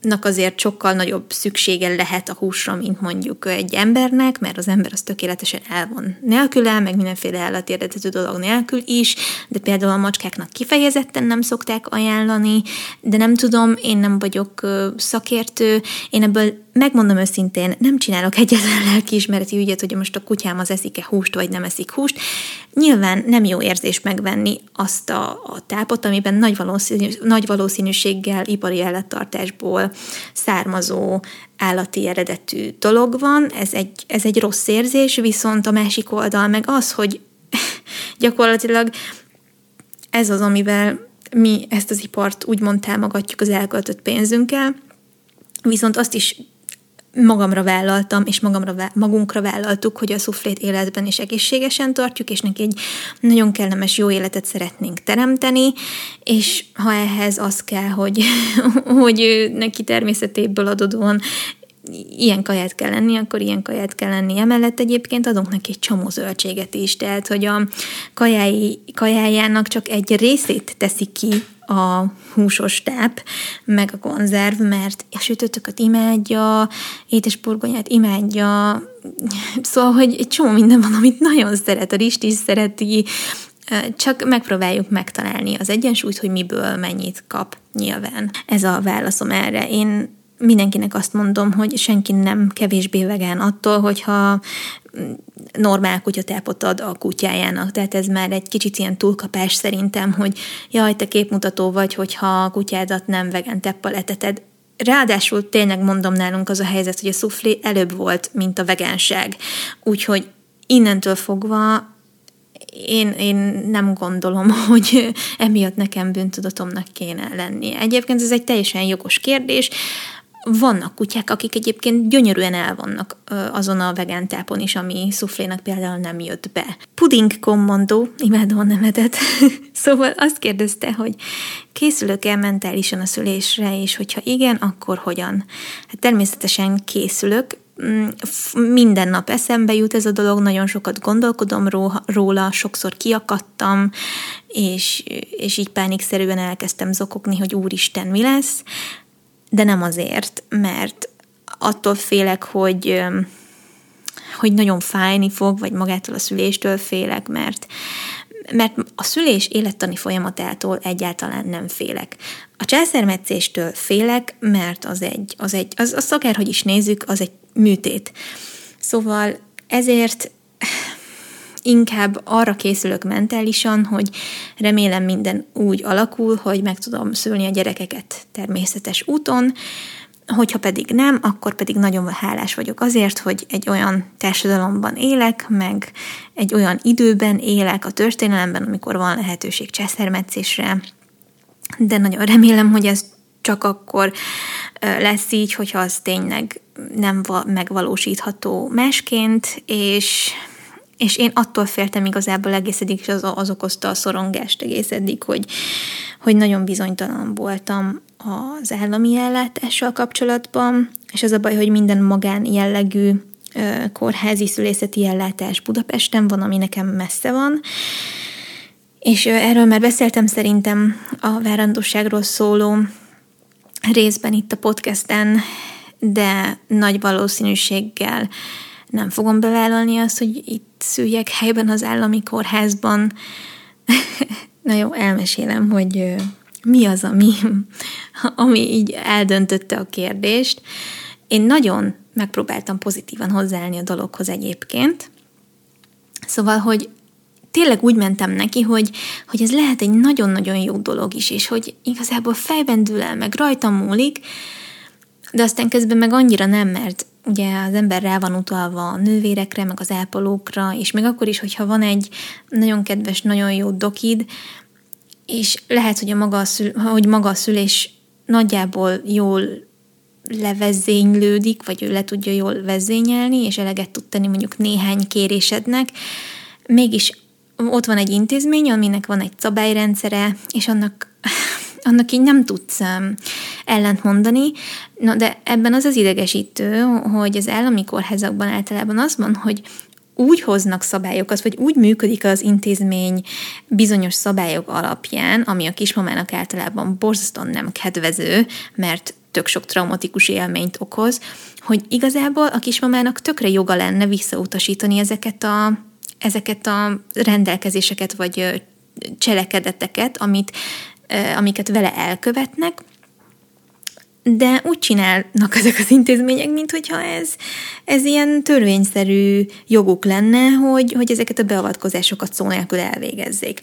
nak azért sokkal nagyobb szüksége lehet a húsra, mint mondjuk egy embernek, mert az ember az tökéletesen el van nélküle, meg mindenféle állatérdetető dolog nélkül is, de például a macskáknak kifejezetten nem szokták ajánlani, de nem tudom, én nem vagyok szakértő, én ebből megmondom őszintén, nem csinálok egyetlen lelkiismereti ügyet, hogy most a kutyám az eszik-e húst, vagy nem eszik húst. Nyilván nem jó érzés megvenni azt a, a tápot, amiben nagy, valószínű, nagy valószínűséggel ipari állattartásból származó állati eredetű dolog van, ez egy, ez egy rossz érzés, viszont a másik oldal meg az, hogy gyakorlatilag ez az, amivel mi ezt az ipart úgymond támogatjuk az elköltött pénzünkkel, viszont azt is magamra vállaltam, és magamra, magunkra vállaltuk, hogy a szuflét életben is egészségesen tartjuk, és neki egy nagyon kellemes, jó életet szeretnénk teremteni, és ha ehhez az kell, hogy, hogy neki természetéből adódóan ilyen kaját kell lenni, akkor ilyen kaját kell lenni. Emellett egyébként adunk neki egy csomó zöldséget is, tehát hogy a kajái, kajájának csak egy részét teszi ki a húsos táp, meg a konzerv, mert a sütőtöket imádja, étesburgonyát imádja, szóval, hogy egy csomó minden van, amit nagyon szeret, a rist is szereti, csak megpróbáljuk megtalálni az egyensúlyt, hogy miből mennyit kap nyilván. Ez a válaszom erre. Én mindenkinek azt mondom, hogy senki nem kevésbé vegán attól, hogyha normál kutyatápot ad a kutyájának. Tehát ez már egy kicsit ilyen túlkapás szerintem, hogy jaj, te képmutató vagy, hogyha a kutyádat nem vegán teppal eteted. Ráadásul tényleg mondom nálunk az a helyzet, hogy a szuflé előbb volt, mint a vegánság. Úgyhogy innentől fogva én, én nem gondolom, hogy emiatt nekem bűntudatomnak kéne lenni. Egyébként ez egy teljesen jogos kérdés vannak kutyák, akik egyébként gyönyörűen el vannak azon a vegán tápon is, ami szuflénak például nem jött be. Puding kommandó, imádom a nevedet. szóval azt kérdezte, hogy készülök-e mentálisan a szülésre, és hogyha igen, akkor hogyan? Hát természetesen készülök, mm, minden nap eszembe jut ez a dolog, nagyon sokat gondolkodom róla, sokszor kiakadtam, és, és így pánikszerűen elkezdtem zokogni, hogy úristen, mi lesz, de nem azért, mert attól félek, hogy hogy nagyon fájni fog, vagy magától a szüléstől félek, mert mert a szülés élettani folyamatától egyáltalán nem félek. A császármetszéstől félek, mert az egy, az egy, az, az akárhogy is nézzük, az egy műtét. Szóval ezért inkább arra készülök mentálisan, hogy remélem minden úgy alakul, hogy meg tudom szülni a gyerekeket természetes úton, Hogyha pedig nem, akkor pedig nagyon hálás vagyok azért, hogy egy olyan társadalomban élek, meg egy olyan időben élek a történelemben, amikor van lehetőség császármetszésre, de nagyon remélem, hogy ez csak akkor lesz így, hogyha az tényleg nem megvalósítható másként, és, és én attól féltem igazából egész eddig, és az, az okozta a szorongást egész eddig, hogy, hogy nagyon bizonytalan voltam az állami ellátással kapcsolatban, és az a baj, hogy minden magán jellegű kórházi szülészeti ellátás Budapesten van, ami nekem messze van, és erről már beszéltem szerintem a várandóságról szóló részben itt a podcasten, de nagy valószínűséggel nem fogom bevállalni azt, hogy itt szüljek helyben az állami kórházban. Na jó, elmesélem, hogy mi az, ami, ami így eldöntötte a kérdést. Én nagyon megpróbáltam pozitívan hozzáállni a dologhoz egyébként. Szóval, hogy tényleg úgy mentem neki, hogy, hogy ez lehet egy nagyon-nagyon jó dolog is, és hogy igazából fejben dől el, meg rajtam múlik, de aztán közben meg annyira nem, mert ugye az ember rá van utalva a nővérekre, meg az ápolókra, és még akkor is, hogyha van egy nagyon kedves, nagyon jó dokid, és lehet, hogy, a maga a szül, hogy maga a szülés nagyjából jól levezénylődik, vagy ő le tudja jól vezényelni, és eleget tud tenni mondjuk néhány kérésednek, mégis ott van egy intézmény, aminek van egy szabályrendszere, és annak, annak így nem tudsz ellent mondani. Na, de ebben az az idegesítő, hogy az állami kórházakban általában az van, hogy úgy hoznak szabályokat, vagy úgy működik az intézmény bizonyos szabályok alapján, ami a kismamának általában borzasztóan nem kedvező, mert tök sok traumatikus élményt okoz, hogy igazából a kismamának tökre joga lenne visszautasítani ezeket a, ezeket a rendelkezéseket, vagy cselekedeteket, amit, amiket vele elkövetnek, de úgy csinálnak ezek az intézmények, mint hogyha ez, ez ilyen törvényszerű joguk lenne, hogy, hogy ezeket a beavatkozásokat szó nélkül elvégezzék.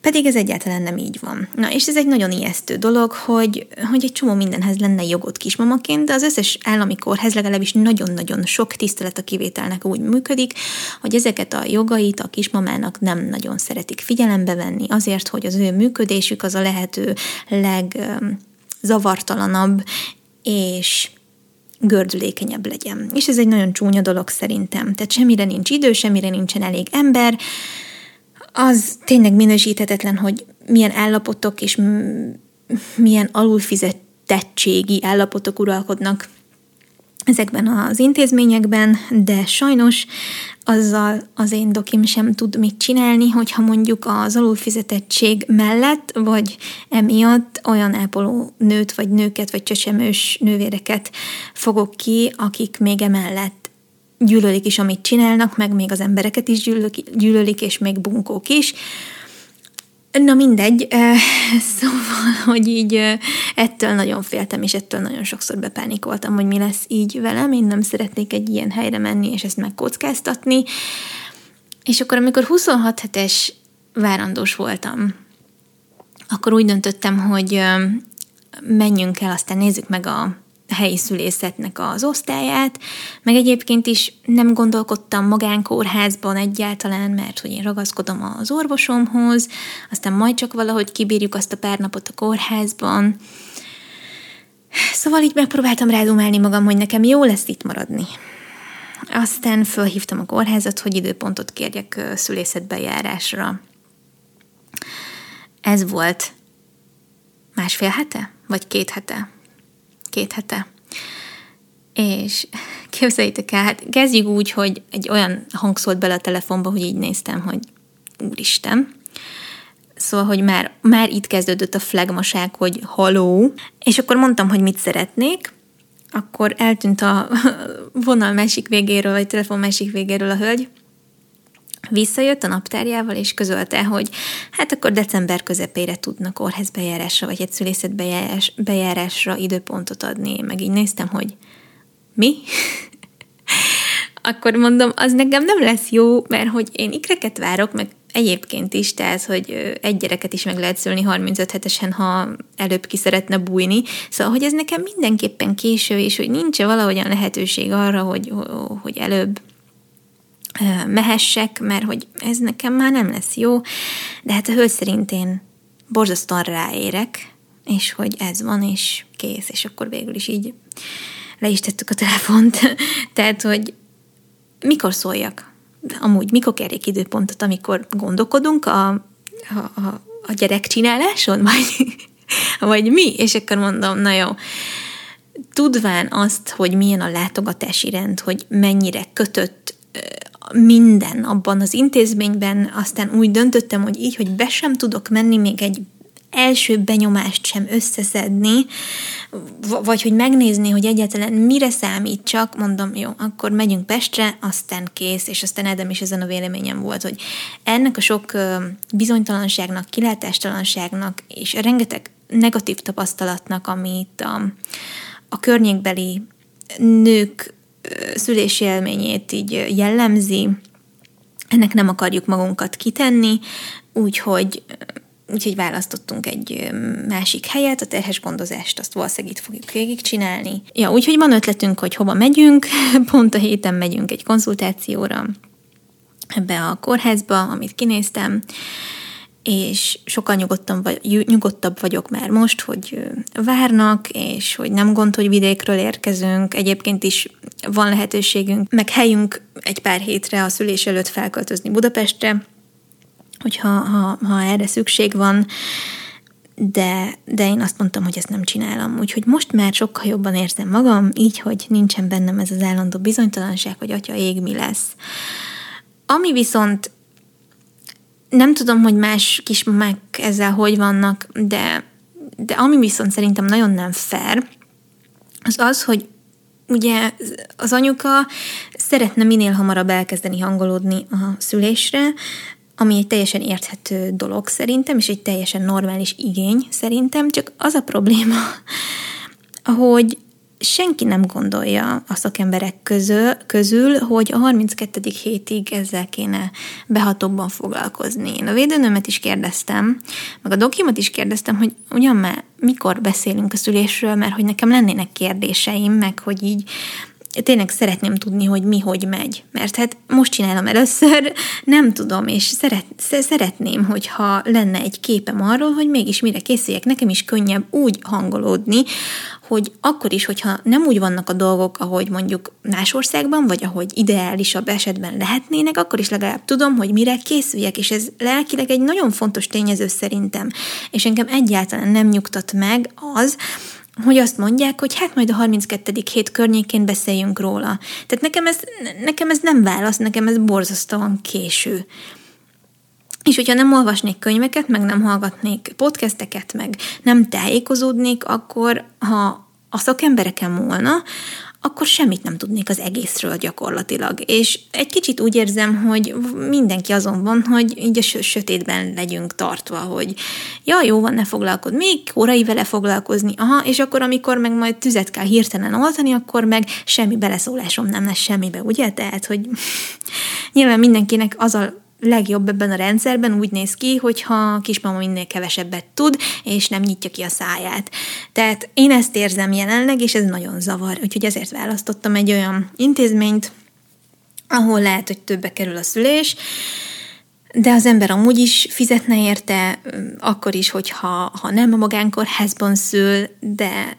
Pedig ez egyáltalán nem így van. Na, és ez egy nagyon ijesztő dolog, hogy, hogy egy csomó mindenhez lenne jogot kismamaként, de az összes állami kórház legalábbis nagyon-nagyon sok tisztelet a kivételnek úgy működik, hogy ezeket a jogait a kismamának nem nagyon szeretik figyelembe venni, azért, hogy az ő működésük az a lehető leg zavartalanabb és gördülékenyebb legyen. És ez egy nagyon csúnya dolog szerintem. Tehát semmire nincs idő, semmire nincsen elég ember. Az tényleg minősíthetetlen, hogy milyen állapotok és milyen alulfizetettségi állapotok uralkodnak ezekben az intézményekben, de sajnos azzal az én dokim sem tud mit csinálni, hogyha mondjuk az alulfizetettség mellett, vagy emiatt olyan ápoló nőt, vagy nőket, vagy csecsemős nővéreket fogok ki, akik még emellett gyűlölik is, amit csinálnak, meg még az embereket is gyűlölik, gyűlölik és még bunkók is, Na mindegy, szóval, hogy így ettől nagyon féltem, és ettől nagyon sokszor bepánikoltam, hogy mi lesz így velem, én nem szeretnék egy ilyen helyre menni, és ezt megkockáztatni. És akkor, amikor 26 hetes várandós voltam, akkor úgy döntöttem, hogy menjünk el, aztán nézzük meg a helyi szülészetnek az osztályát, meg egyébként is nem gondolkodtam magánkórházban egyáltalán, mert hogy én ragaszkodom az orvosomhoz, aztán majd csak valahogy kibírjuk azt a pár napot a kórházban. Szóval így megpróbáltam rádumálni magam, hogy nekem jó lesz itt maradni. Aztán felhívtam a kórházat, hogy időpontot kérjek szülészetbejárásra. Ez volt másfél hete? Vagy két hete? Két hete. és képzeljétek el, hát kezdjük úgy, hogy egy olyan hang szólt bele a telefonba, hogy így néztem, hogy úristen. Szóval, hogy már, már itt kezdődött a flagmaság, hogy haló, és akkor mondtam, hogy mit szeretnék, akkor eltűnt a vonal másik végéről, vagy telefon másik végéről a hölgy, Visszajött a naptárjával, és közölte, hogy hát akkor december közepére tudnak kórházbejárásra, vagy egy szülészetbejárás, bejárásra időpontot adni. Meg így néztem, hogy mi? akkor mondom, az nekem nem lesz jó, mert hogy én ikreket várok, meg egyébként is, tehát, hogy egy gyereket is meg lehet szülni 35 hetesen, ha előbb ki szeretne bújni. Szóval, hogy ez nekem mindenképpen késő, és hogy nincs valahogyan lehetőség arra, hogy, hogy előbb mehessek, mert hogy ez nekem már nem lesz jó, de hát a hölgy szerint én borzasztóan ráérek, és hogy ez van, és kész, és akkor végül is így le is tettük a telefont. Tehát, hogy mikor szóljak? Amúgy mikor kérjék időpontot, amikor gondolkodunk a, a, a, a gyerekcsináláson, vagy, vagy mi? És akkor mondom, na jó, tudván azt, hogy milyen a látogatási rend, hogy mennyire kötött minden abban az intézményben, aztán úgy döntöttem, hogy így, hogy be sem tudok menni még egy első benyomást sem összeszedni, vagy hogy megnézni, hogy egyáltalán mire számít csak, mondom, jó, akkor megyünk Pestre, aztán kész, és aztán Edem is ezen a véleményem volt, hogy ennek a sok bizonytalanságnak, kilátástalanságnak, és rengeteg negatív tapasztalatnak, amit a, a környékbeli nők szülési élményét így jellemzi, ennek nem akarjuk magunkat kitenni, úgyhogy úgyhogy választottunk egy másik helyet, a terhes gondozást azt valószínűleg itt fogjuk végigcsinálni. Ja, úgyhogy van ötletünk, hogy hova megyünk, pont a héten megyünk egy konzultációra ebbe a kórházba, amit kinéztem, és sokkal nyugodtabb, vagy, nyugodtabb vagyok már most, hogy várnak, és hogy nem gond, hogy vidékről érkezünk. Egyébként is van lehetőségünk, meg helyünk egy pár hétre a szülés előtt felköltözni Budapestre, hogyha ha, ha erre szükség van, de, de én azt mondtam, hogy ezt nem csinálom. Úgyhogy most már sokkal jobban érzem magam, így, hogy nincsen bennem ez az állandó bizonytalanság, hogy atya ég mi lesz. Ami viszont nem tudom, hogy más kismamák ezzel hogy vannak, de, de ami viszont szerintem nagyon nem fair, az az, hogy ugye az anyuka szeretne minél hamarabb elkezdeni hangolódni a szülésre, ami egy teljesen érthető dolog szerintem, és egy teljesen normális igény szerintem, csak az a probléma, hogy senki nem gondolja a szakemberek közül, közül, hogy a 32. hétig ezzel kéne behatóbban foglalkozni. Én a védőnőmet is kérdeztem, meg a dokimat is kérdeztem, hogy ugyan már mikor beszélünk a szülésről, mert hogy nekem lennének kérdéseim, meg hogy így tényleg szeretném tudni, hogy mi hogy megy. Mert hát most csinálom először, nem tudom, és szeret, szeretném, hogyha lenne egy képem arról, hogy mégis mire készüljek. Nekem is könnyebb úgy hangolódni, hogy akkor is, hogyha nem úgy vannak a dolgok, ahogy mondjuk más országban, vagy ahogy ideálisabb esetben lehetnének, akkor is legalább tudom, hogy mire készüljek, és ez lelkileg egy nagyon fontos tényező szerintem. És engem egyáltalán nem nyugtat meg az, hogy azt mondják, hogy hát majd a 32. hét környékén beszéljünk róla. Tehát nekem ez, nekem ez nem válasz, nekem ez borzasztóan késő. És hogyha nem olvasnék könyveket, meg nem hallgatnék podcasteket, meg nem tájékozódnék, akkor ha a szakembereken múlna, akkor semmit nem tudnék az egészről gyakorlatilag. És egy kicsit úgy érzem, hogy mindenki azon van, hogy így a sötétben legyünk tartva, hogy ja, jó van, ne foglalkozz, még korai vele foglalkozni, aha, és akkor, amikor meg majd tüzet kell hirtelen oltani, akkor meg semmi beleszólásom nem lesz semmibe, ugye? Tehát, hogy nyilván mindenkinek az a legjobb ebben a rendszerben úgy néz ki, hogyha kismama minél kevesebbet tud, és nem nyitja ki a száját. Tehát én ezt érzem jelenleg, és ez nagyon zavar. Úgyhogy ezért választottam egy olyan intézményt, ahol lehet, hogy többe kerül a szülés, de az ember amúgy is fizetne érte, akkor is, hogyha ha nem a magánkórházban szül, de,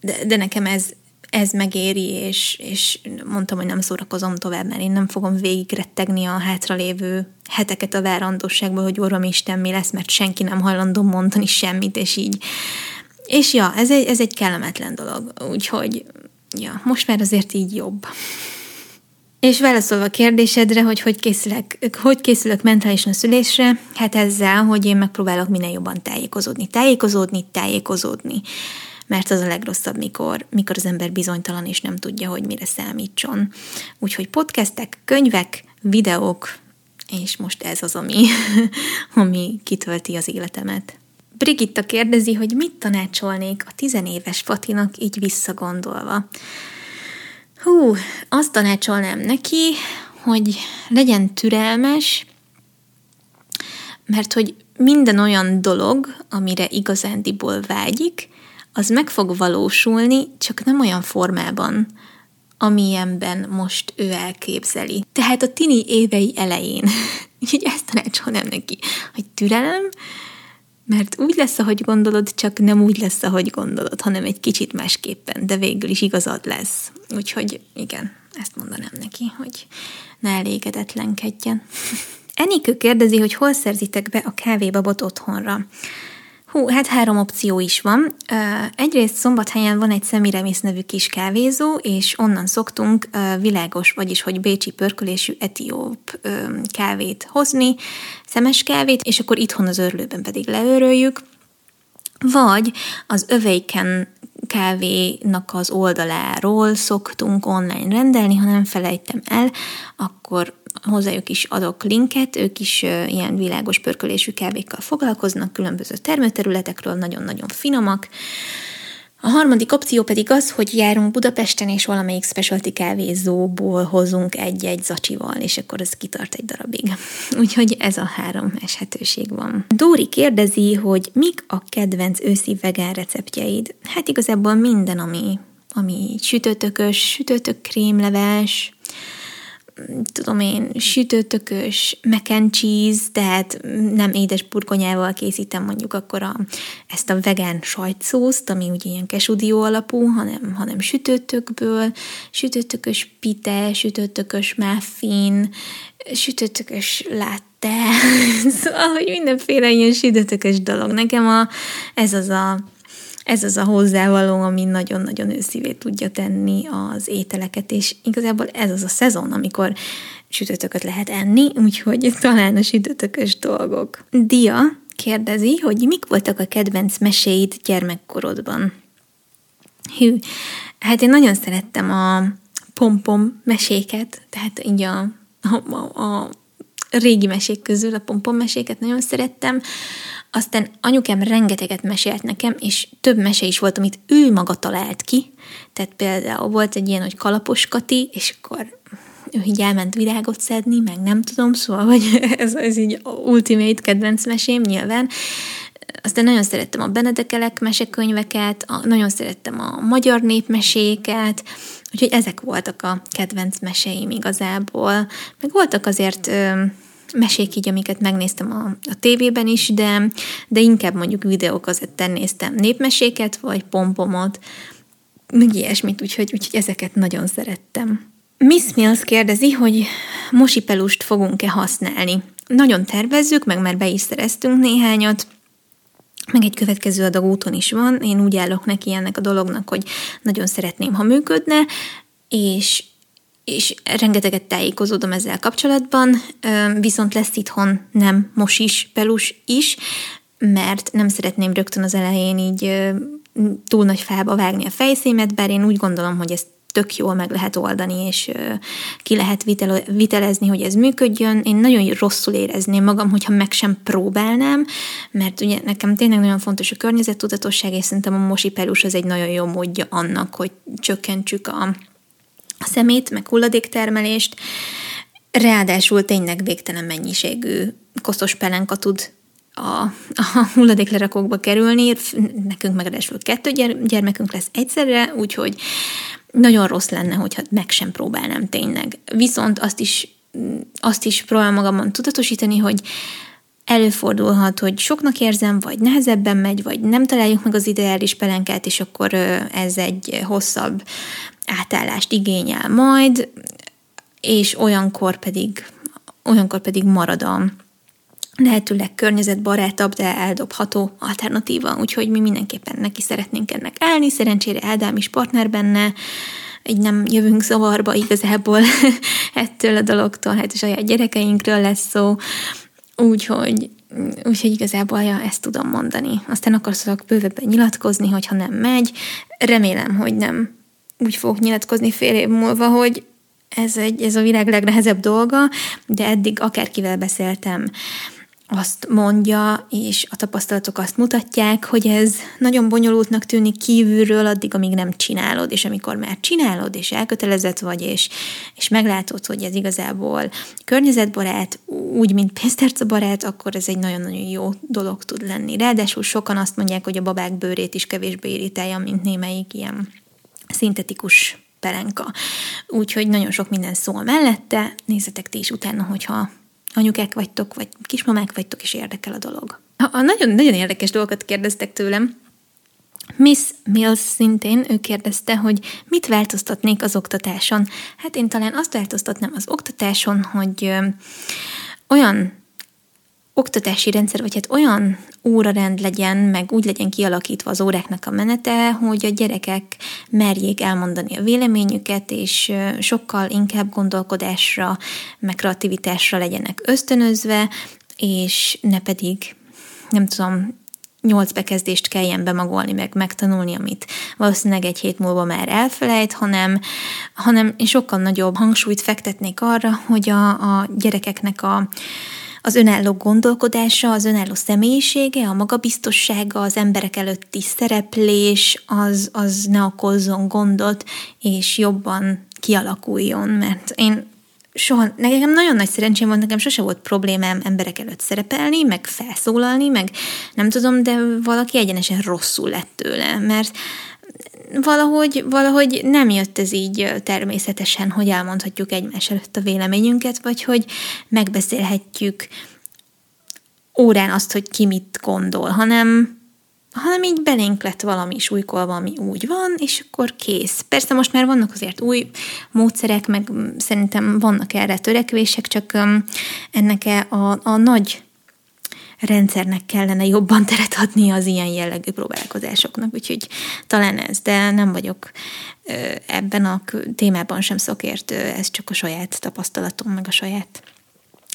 de, de nekem ez, ez megéri, és, és mondtam, hogy nem szórakozom tovább, mert én nem fogom végigrettegni a hátralévő heteket a várandóságból, hogy Uram Isten mi lesz, mert senki nem hajlandó mondani semmit, és így. És ja, ez egy, ez egy kellemetlen dolog, úgyhogy ja, most már azért így jobb. És válaszolva a kérdésedre, hogy hogy készülök, hogy készülök mentálisan a szülésre, hát ezzel, hogy én megpróbálok minél jobban tájékozódni, tájékozódni, tájékozódni. Mert az a legrosszabb, mikor, mikor az ember bizonytalan és nem tudja, hogy mire számítson. Úgyhogy podcastek, könyvek, videók, és most ez az, ami, ami kitölti az életemet. Brigitta kérdezi, hogy mit tanácsolnék a tizenéves Fatinak így visszagondolva. Hú, azt tanácsolnám neki, hogy legyen türelmes, mert hogy minden olyan dolog, amire igazándiból vágyik, az meg fog valósulni, csak nem olyan formában, amilyenben most ő elképzeli. Tehát a tini évei elején. Úgyhogy ezt tanácsolnám neki, hogy türelem, mert úgy lesz, ahogy gondolod, csak nem úgy lesz, ahogy gondolod, hanem egy kicsit másképpen, de végül is igazad lesz. Úgyhogy igen, ezt mondanám neki, hogy ne elégedetlenkedjen. Enikő kérdezi, hogy hol szerzitek be a kávébabot otthonra. Hú, hát három opció is van. Egyrészt Szombathelyen van egy Semiramis nevű kis kávézó, és onnan szoktunk világos, vagyis hogy bécsi pörkölésű etióp kávét hozni, szemes kávét, és akkor itthon az örlőben pedig leöröljük. Vagy az Öveiken kávénak az oldaláról szoktunk online rendelni, ha nem felejtem el, akkor hozzájuk is adok linket, ők is ilyen világos pörkölésű kávékkal foglalkoznak, különböző termőterületekről, nagyon-nagyon finomak. A harmadik opció pedig az, hogy járunk Budapesten, és valamelyik specialty kávézóból hozunk egy-egy zacsival, és akkor ez kitart egy darabig. Úgyhogy ez a három eshetőség van. Dóri kérdezi, hogy mik a kedvenc őszi vegán receptjeid? Hát igazából minden, ami, ami sütőtökös, sütőtök krémleves, tudom én, sütőtökös mac and cheese, tehát nem édes burgonyával készítem mondjuk akkor a, ezt a vegán sajtszószt, ami ugye ilyen kesudió alapú, hanem, hanem sütőtökből, sütőtökös pite, sütőtökös muffin, sütőtökös latte, szóval, hogy mindenféle ilyen sütőtökös dolog. Nekem a, ez az a ez az a hozzávaló, ami nagyon-nagyon őszívé tudja tenni az ételeket, és igazából ez az a szezon, amikor sütőtököt lehet enni, úgyhogy talán a sütőtökös dolgok. Dia kérdezi, hogy mik voltak a kedvenc meséid gyermekkorodban? Hű, hát én nagyon szerettem a pompom meséket, tehát így a, a, a régi mesék közül a pompom meséket nagyon szerettem. Aztán anyukám rengeteget mesélt nekem, és több mese is volt, amit ő maga talált ki. Tehát például volt egy ilyen, hogy kalapos Kati, és akkor ő így elment virágot szedni, meg nem tudom, szóval, hogy ez, ez így ultimate kedvenc mesém nyilván. Aztán nagyon szerettem a Benedekelek mesekönyveket, a, nagyon szerettem a magyar népmeséket, úgyhogy ezek voltak a kedvenc meseim igazából. Meg voltak azért ö, mesék így, amiket megnéztem a, a tévében is, de, de inkább mondjuk videókazetten néztem népmeséket, vagy pompomot, meg ilyesmit, úgyhogy, úgyhogy ezeket nagyon szerettem. Miss Mills kérdezi, hogy mosipelust fogunk-e használni. Nagyon tervezzük, meg már be is szereztünk néhányat, meg egy következő adag úton is van. Én úgy állok neki ennek a dolognak, hogy nagyon szeretném, ha működne, és és rengeteget tájékozódom ezzel kapcsolatban, viszont lesz itthon nem mosis pelus is, mert nem szeretném rögtön az elején így túl nagy fába vágni a fejszémet, bár én úgy gondolom, hogy ezt tök jól meg lehet oldani, és ki lehet vitelezni, hogy ez működjön. Én nagyon rosszul érezném magam, hogyha meg sem próbálnám, mert ugye nekem tényleg nagyon fontos a környezettudatosság, és szerintem a mosi pelus az egy nagyon jó módja annak, hogy csökkentsük a a szemét, meg hulladéktermelést, ráadásul tényleg végtelen mennyiségű koszos pelenka tud a, a hulladéklerakókba kerülni, nekünk meg ráadásul kettő gyermekünk lesz egyszerre, úgyhogy nagyon rossz lenne, hogyha meg sem próbálnám tényleg. Viszont azt is, azt is próbálom magamon tudatosítani, hogy előfordulhat, hogy soknak érzem, vagy nehezebben megy, vagy nem találjuk meg az ideális pelenkát, és akkor ez egy hosszabb átállást igényel majd, és olyankor pedig, olyankor pedig marad a lehetőleg környezetbarátabb, de eldobható alternatíva, úgyhogy mi mindenképpen neki szeretnénk ennek állni, szerencsére Ádám is partner benne, így nem jövünk zavarba igazából ettől a dologtól, hát a saját gyerekeinkről lesz szó, úgyhogy Úgyhogy igazából ja, ezt tudom mondani. Aztán akarsz bővebben nyilatkozni, hogyha nem megy. Remélem, hogy nem úgy fogok nyilatkozni fél év múlva, hogy ez, egy, ez a világ legnehezebb dolga, de eddig akárkivel beszéltem, azt mondja, és a tapasztalatok azt mutatják, hogy ez nagyon bonyolultnak tűnik kívülről, addig, amíg nem csinálod, és amikor már csinálod, és elkötelezett vagy, és, és meglátod, hogy ez igazából környezetbarát, úgy, mint pénztárcabarát, akkor ez egy nagyon-nagyon jó dolog tud lenni. Ráadásul sokan azt mondják, hogy a babák bőrét is kevésbé irítálja, mint némelyik ilyen szintetikus pelenka. Úgyhogy nagyon sok minden szól mellette, nézzetek ti is utána, hogyha anyukák vagytok, vagy kismamák vagytok, és érdekel a dolog. A nagyon-nagyon érdekes dolgokat kérdeztek tőlem. Miss Mills szintén, ő kérdezte, hogy mit változtatnék az oktatáson. Hát én talán azt változtatnám az oktatáson, hogy ö, olyan oktatási rendszer, vagy hát olyan órarend legyen, meg úgy legyen kialakítva az óráknak a menete, hogy a gyerekek merjék elmondani a véleményüket, és sokkal inkább gondolkodásra, meg kreativitásra legyenek ösztönözve, és ne pedig, nem tudom, nyolc bekezdést kelljen bemagolni, meg megtanulni, amit valószínűleg egy hét múlva már elfelejt, hanem, hanem sokkal nagyobb hangsúlyt fektetnék arra, hogy a, a gyerekeknek a, az önálló gondolkodása, az önálló személyisége, a magabiztossága, az emberek előtti szereplés, az, az ne okozzon gondot, és jobban kialakuljon, mert én soha, nekem nagyon nagy szerencsém volt, nekem sose volt problémám emberek előtt szerepelni, meg felszólalni, meg nem tudom, de valaki egyenesen rosszul lett tőle, mert valahogy, valahogy nem jött ez így természetesen, hogy elmondhatjuk egymás előtt a véleményünket, vagy hogy megbeszélhetjük órán azt, hogy ki mit gondol, hanem, hanem így belénk lett valami súlykolva, ami úgy van, és akkor kész. Persze most már vannak azért új módszerek, meg szerintem vannak erre törekvések, csak ennek a, a nagy rendszernek kellene jobban teret adni az ilyen jellegű próbálkozásoknak, úgyhogy talán ez, de nem vagyok ebben a témában sem szakértő, ez csak a saját tapasztalatom, meg a saját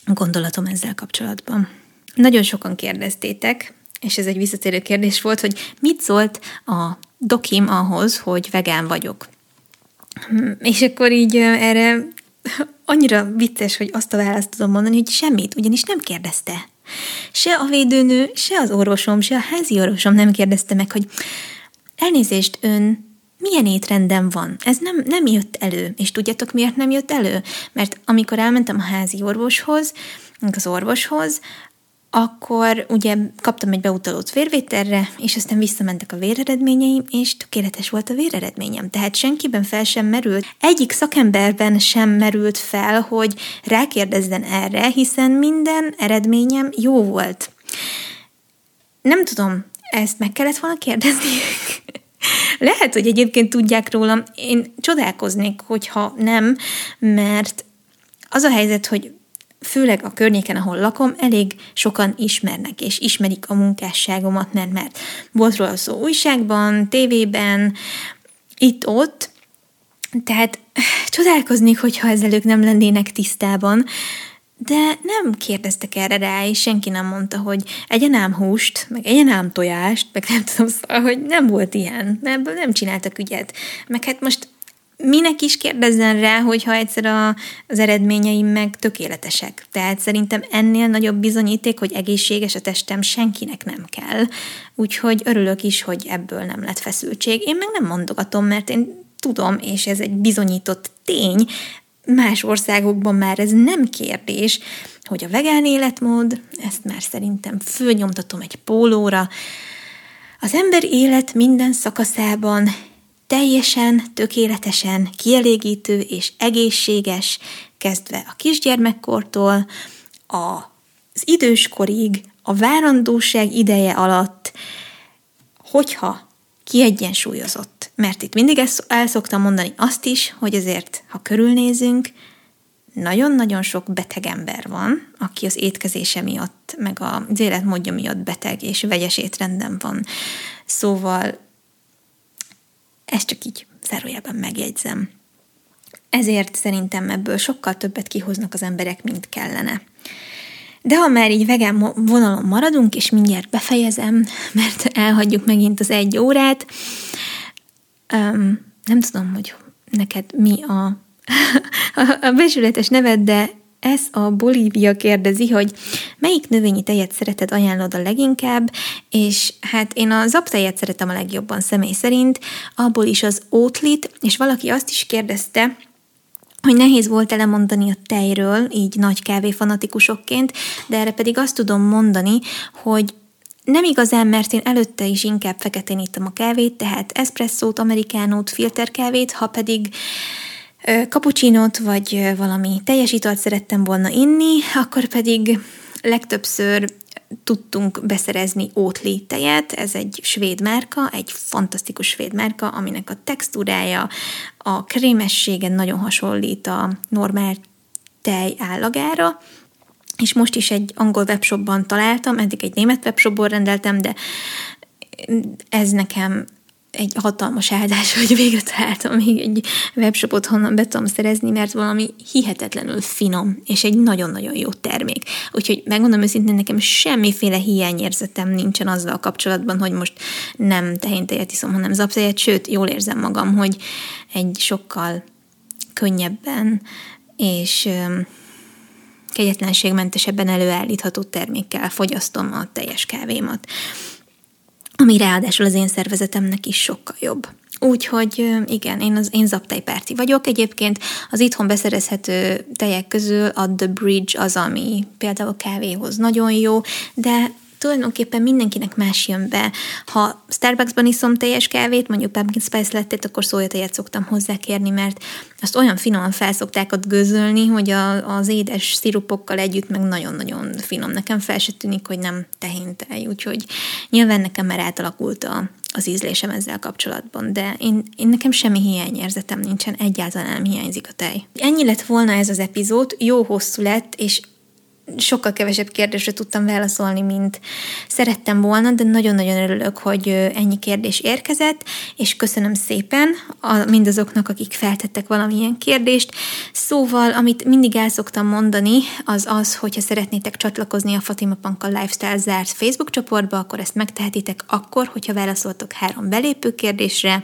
gondolatom ezzel kapcsolatban. Nagyon sokan kérdeztétek, és ez egy visszatérő kérdés volt, hogy mit szólt a dokim ahhoz, hogy vegán vagyok. És akkor így erre annyira vicces, hogy azt a választ tudom mondani, hogy semmit, ugyanis nem kérdezte. Se a védőnő, se az orvosom, se a házi orvosom nem kérdezte meg, hogy elnézést, ön milyen étrendem van? Ez nem, nem jött elő. És tudjátok, miért nem jött elő? Mert amikor elmentem a házi orvoshoz, az orvoshoz, akkor ugye kaptam egy beutalót vérvételre, és aztán visszamentek a véreredményeim, és tökéletes volt a véreredményem. Tehát senkiben fel sem merült, egyik szakemberben sem merült fel, hogy rákérdezzen erre, hiszen minden eredményem jó volt. Nem tudom, ezt meg kellett volna kérdezni. Lehet, hogy egyébként tudják rólam, én csodálkoznék, hogyha nem, mert az a helyzet, hogy főleg a környéken, ahol lakom, elég sokan ismernek, és ismerik a munkásságomat, mert, mert volt róla szó újságban, tévében, itt-ott, tehát csodálkoznék, hogyha ezzel ők nem lennének tisztában, de nem kérdeztek erre rá, és senki nem mondta, hogy egyen ám húst, meg egyen ám tojást, meg nem tudom, szóval, hogy nem volt ilyen, ebből nem csináltak ügyet. Meg hát most minek is kérdezzen rá, hogyha egyszer a, az eredményeim meg tökéletesek. Tehát szerintem ennél nagyobb bizonyíték, hogy egészséges a testem senkinek nem kell. Úgyhogy örülök is, hogy ebből nem lett feszültség. Én meg nem mondogatom, mert én tudom, és ez egy bizonyított tény, más országokban már ez nem kérdés, hogy a vegán életmód, ezt már szerintem fölnyomtatom egy pólóra, az ember élet minden szakaszában teljesen, tökéletesen kielégítő és egészséges, kezdve a kisgyermekkortól, az időskorig, a várandóság ideje alatt, hogyha kiegyensúlyozott. Mert itt mindig el szoktam mondani azt is, hogy azért, ha körülnézünk, nagyon-nagyon sok beteg ember van, aki az étkezése miatt, meg az életmódja miatt beteg és vegyes étrenden van. Szóval ezt csak így zárójelben megjegyzem. ezért szerintem ebből sokkal többet kihoznak az emberek, mint kellene. De ha már így vegán vonalon maradunk, és mindjárt befejezem, mert elhagyjuk megint az egy órát, um, nem tudom, hogy neked mi a, a besületes neved, de ez a Bolívia kérdezi, hogy melyik növényi tejet szereted ajánlod a leginkább, és hát én a zaptejet szeretem a legjobban személy szerint, abból is az ótlit, és valaki azt is kérdezte, hogy nehéz volt elemondani a tejről, így nagy kávéfanatikusokként, de erre pedig azt tudom mondani, hogy nem igazán, mert én előtte is inkább feketén ittam a kávét, tehát eszpresszót, amerikánót, filterkávét, ha pedig kapucsinót vagy valami teljes italt szerettem volna inni, akkor pedig legtöbbször tudtunk beszerezni Oatly tejet, ez egy svéd márka, egy fantasztikus svéd márka, aminek a textúrája, a krémessége nagyon hasonlít a normál tej állagára, és most is egy angol webshopban találtam, eddig egy német webshopból rendeltem, de ez nekem egy hatalmas áldás, hogy végre találtam még egy webshopot, honnan be tudom szerezni, mert valami hihetetlenül finom, és egy nagyon-nagyon jó termék. Úgyhogy megmondom őszintén, nekem semmiféle hiányérzetem nincsen azzal kapcsolatban, hogy most nem tehéntejet iszom, hanem zaptejet, sőt, jól érzem magam, hogy egy sokkal könnyebben és kegyetlenségmentesebben előállítható termékkel fogyasztom a teljes kávémat ami ráadásul az én szervezetemnek is sokkal jobb. Úgyhogy igen, én az én zaptejpárti vagyok. Egyébként az itthon beszerezhető tejek közül a The Bridge az, ami például kávéhoz nagyon jó, de tulajdonképpen mindenkinek más jön be. Ha Starbucksban iszom teljes kávét, mondjuk pumpkin spice lettet, akkor szójatejet szoktam hozzá kérni, mert azt olyan finoman felszokták ott gőzölni, hogy a, az édes szirupokkal együtt meg nagyon-nagyon finom. Nekem fel se tűnik, hogy nem tehéntej, úgyhogy nyilván nekem már átalakult a, az ízlésem ezzel kapcsolatban, de én, én nekem semmi hiányérzetem nincsen, egyáltalán nem hiányzik a tej. Ennyi lett volna ez az epizód, jó hosszú lett, és sokkal kevesebb kérdésre tudtam válaszolni, mint szerettem volna, de nagyon-nagyon örülök, hogy ennyi kérdés érkezett, és köszönöm szépen a, mindazoknak, akik feltettek valamilyen kérdést. Szóval, amit mindig el szoktam mondani, az az, hogyha szeretnétek csatlakozni a Fatima Panka Lifestyle zárt Facebook csoportba, akkor ezt megtehetitek akkor, hogyha válaszoltok három belépő kérdésre,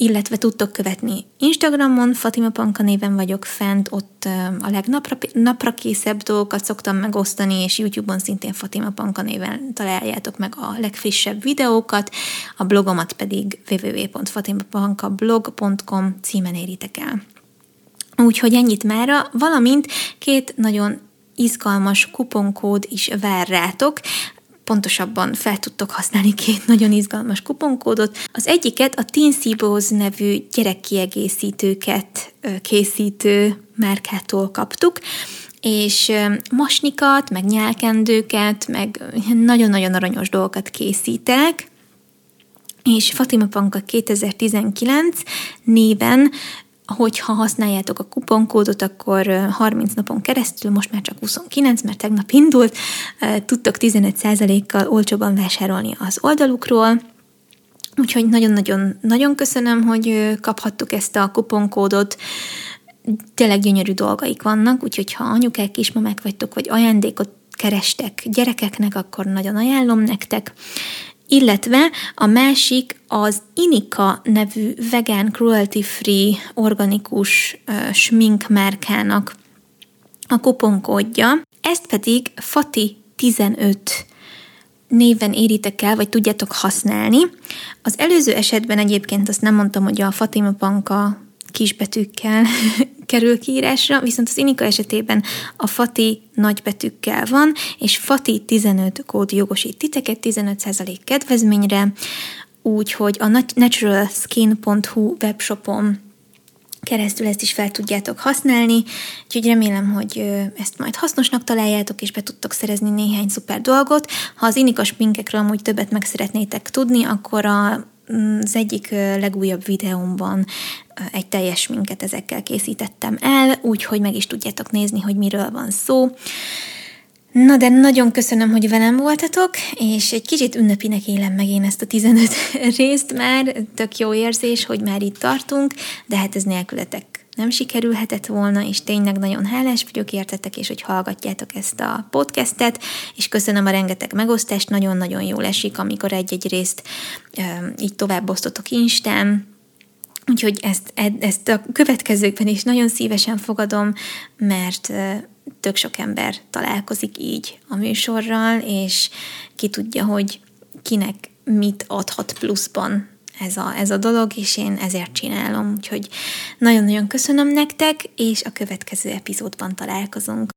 illetve tudtok követni Instagramon, Fatima Panka néven vagyok fent, ott a legnapra napra készebb dolgokat szoktam megosztani, és YouTube-on szintén Fatima Panka néven találjátok meg a legfrissebb videókat, a blogomat pedig www.fatimapankablog.com címen éritek el. Úgyhogy ennyit mára, valamint két nagyon izgalmas kuponkód is vár rátok pontosabban fel tudtok használni két nagyon izgalmas kuponkódot. Az egyiket a Teen Seabos nevű gyerekkiegészítőket készítő márkától kaptuk, és masnikat, meg nyálkendőket, meg nagyon-nagyon aranyos dolgokat készítek, és Fatima Panka 2019 néven hogyha használjátok a kuponkódot, akkor 30 napon keresztül, most már csak 29, mert tegnap indult, tudtok 15%-kal olcsóban vásárolni az oldalukról, Úgyhogy nagyon-nagyon nagyon köszönöm, hogy kaphattuk ezt a kuponkódot. Tényleg gyönyörű dolgaik vannak, úgyhogy ha anyukák, kismamák vagytok, vagy ajándékot kerestek gyerekeknek, akkor nagyon ajánlom nektek illetve a másik az Inika nevű vegán cruelty-free organikus uh, sminkmárkának a kuponkódja, ezt pedig Fati 15 néven éritek el, vagy tudjátok használni. Az előző esetben egyébként azt nem mondtam, hogy a Fatima Panka kisbetűkkel kerül kiírásra, viszont az Inika esetében a Fati nagybetűkkel van, és Fati 15 kód jogosít titeket 15% kedvezményre, úgyhogy a naturalskin.hu webshopon keresztül ezt is fel tudjátok használni, úgyhogy remélem, hogy ezt majd hasznosnak találjátok, és be tudtok szerezni néhány szuper dolgot. Ha az inikas pinkekről amúgy többet meg szeretnétek tudni, akkor a az egyik legújabb videómban egy teljes minket ezekkel készítettem el, úgyhogy meg is tudjátok nézni, hogy miről van szó. Na de nagyon köszönöm, hogy velem voltatok, és egy kicsit ünnepinek élem meg én ezt a 15 részt már, tök jó érzés, hogy már itt tartunk, de hát ez nélkületek nem sikerülhetett volna, és tényleg nagyon hálás vagyok értetek, és hogy hallgatjátok ezt a podcastet, és köszönöm a rengeteg megosztást, nagyon-nagyon jól esik, amikor egy-egy részt így tovább osztotok Instán, Úgyhogy ezt, ezt a következőkben is nagyon szívesen fogadom, mert tök sok ember találkozik így a műsorral, és ki tudja, hogy kinek mit adhat pluszban ez a, ez a dolog, és én ezért csinálom. Úgyhogy nagyon-nagyon köszönöm nektek, és a következő epizódban találkozunk.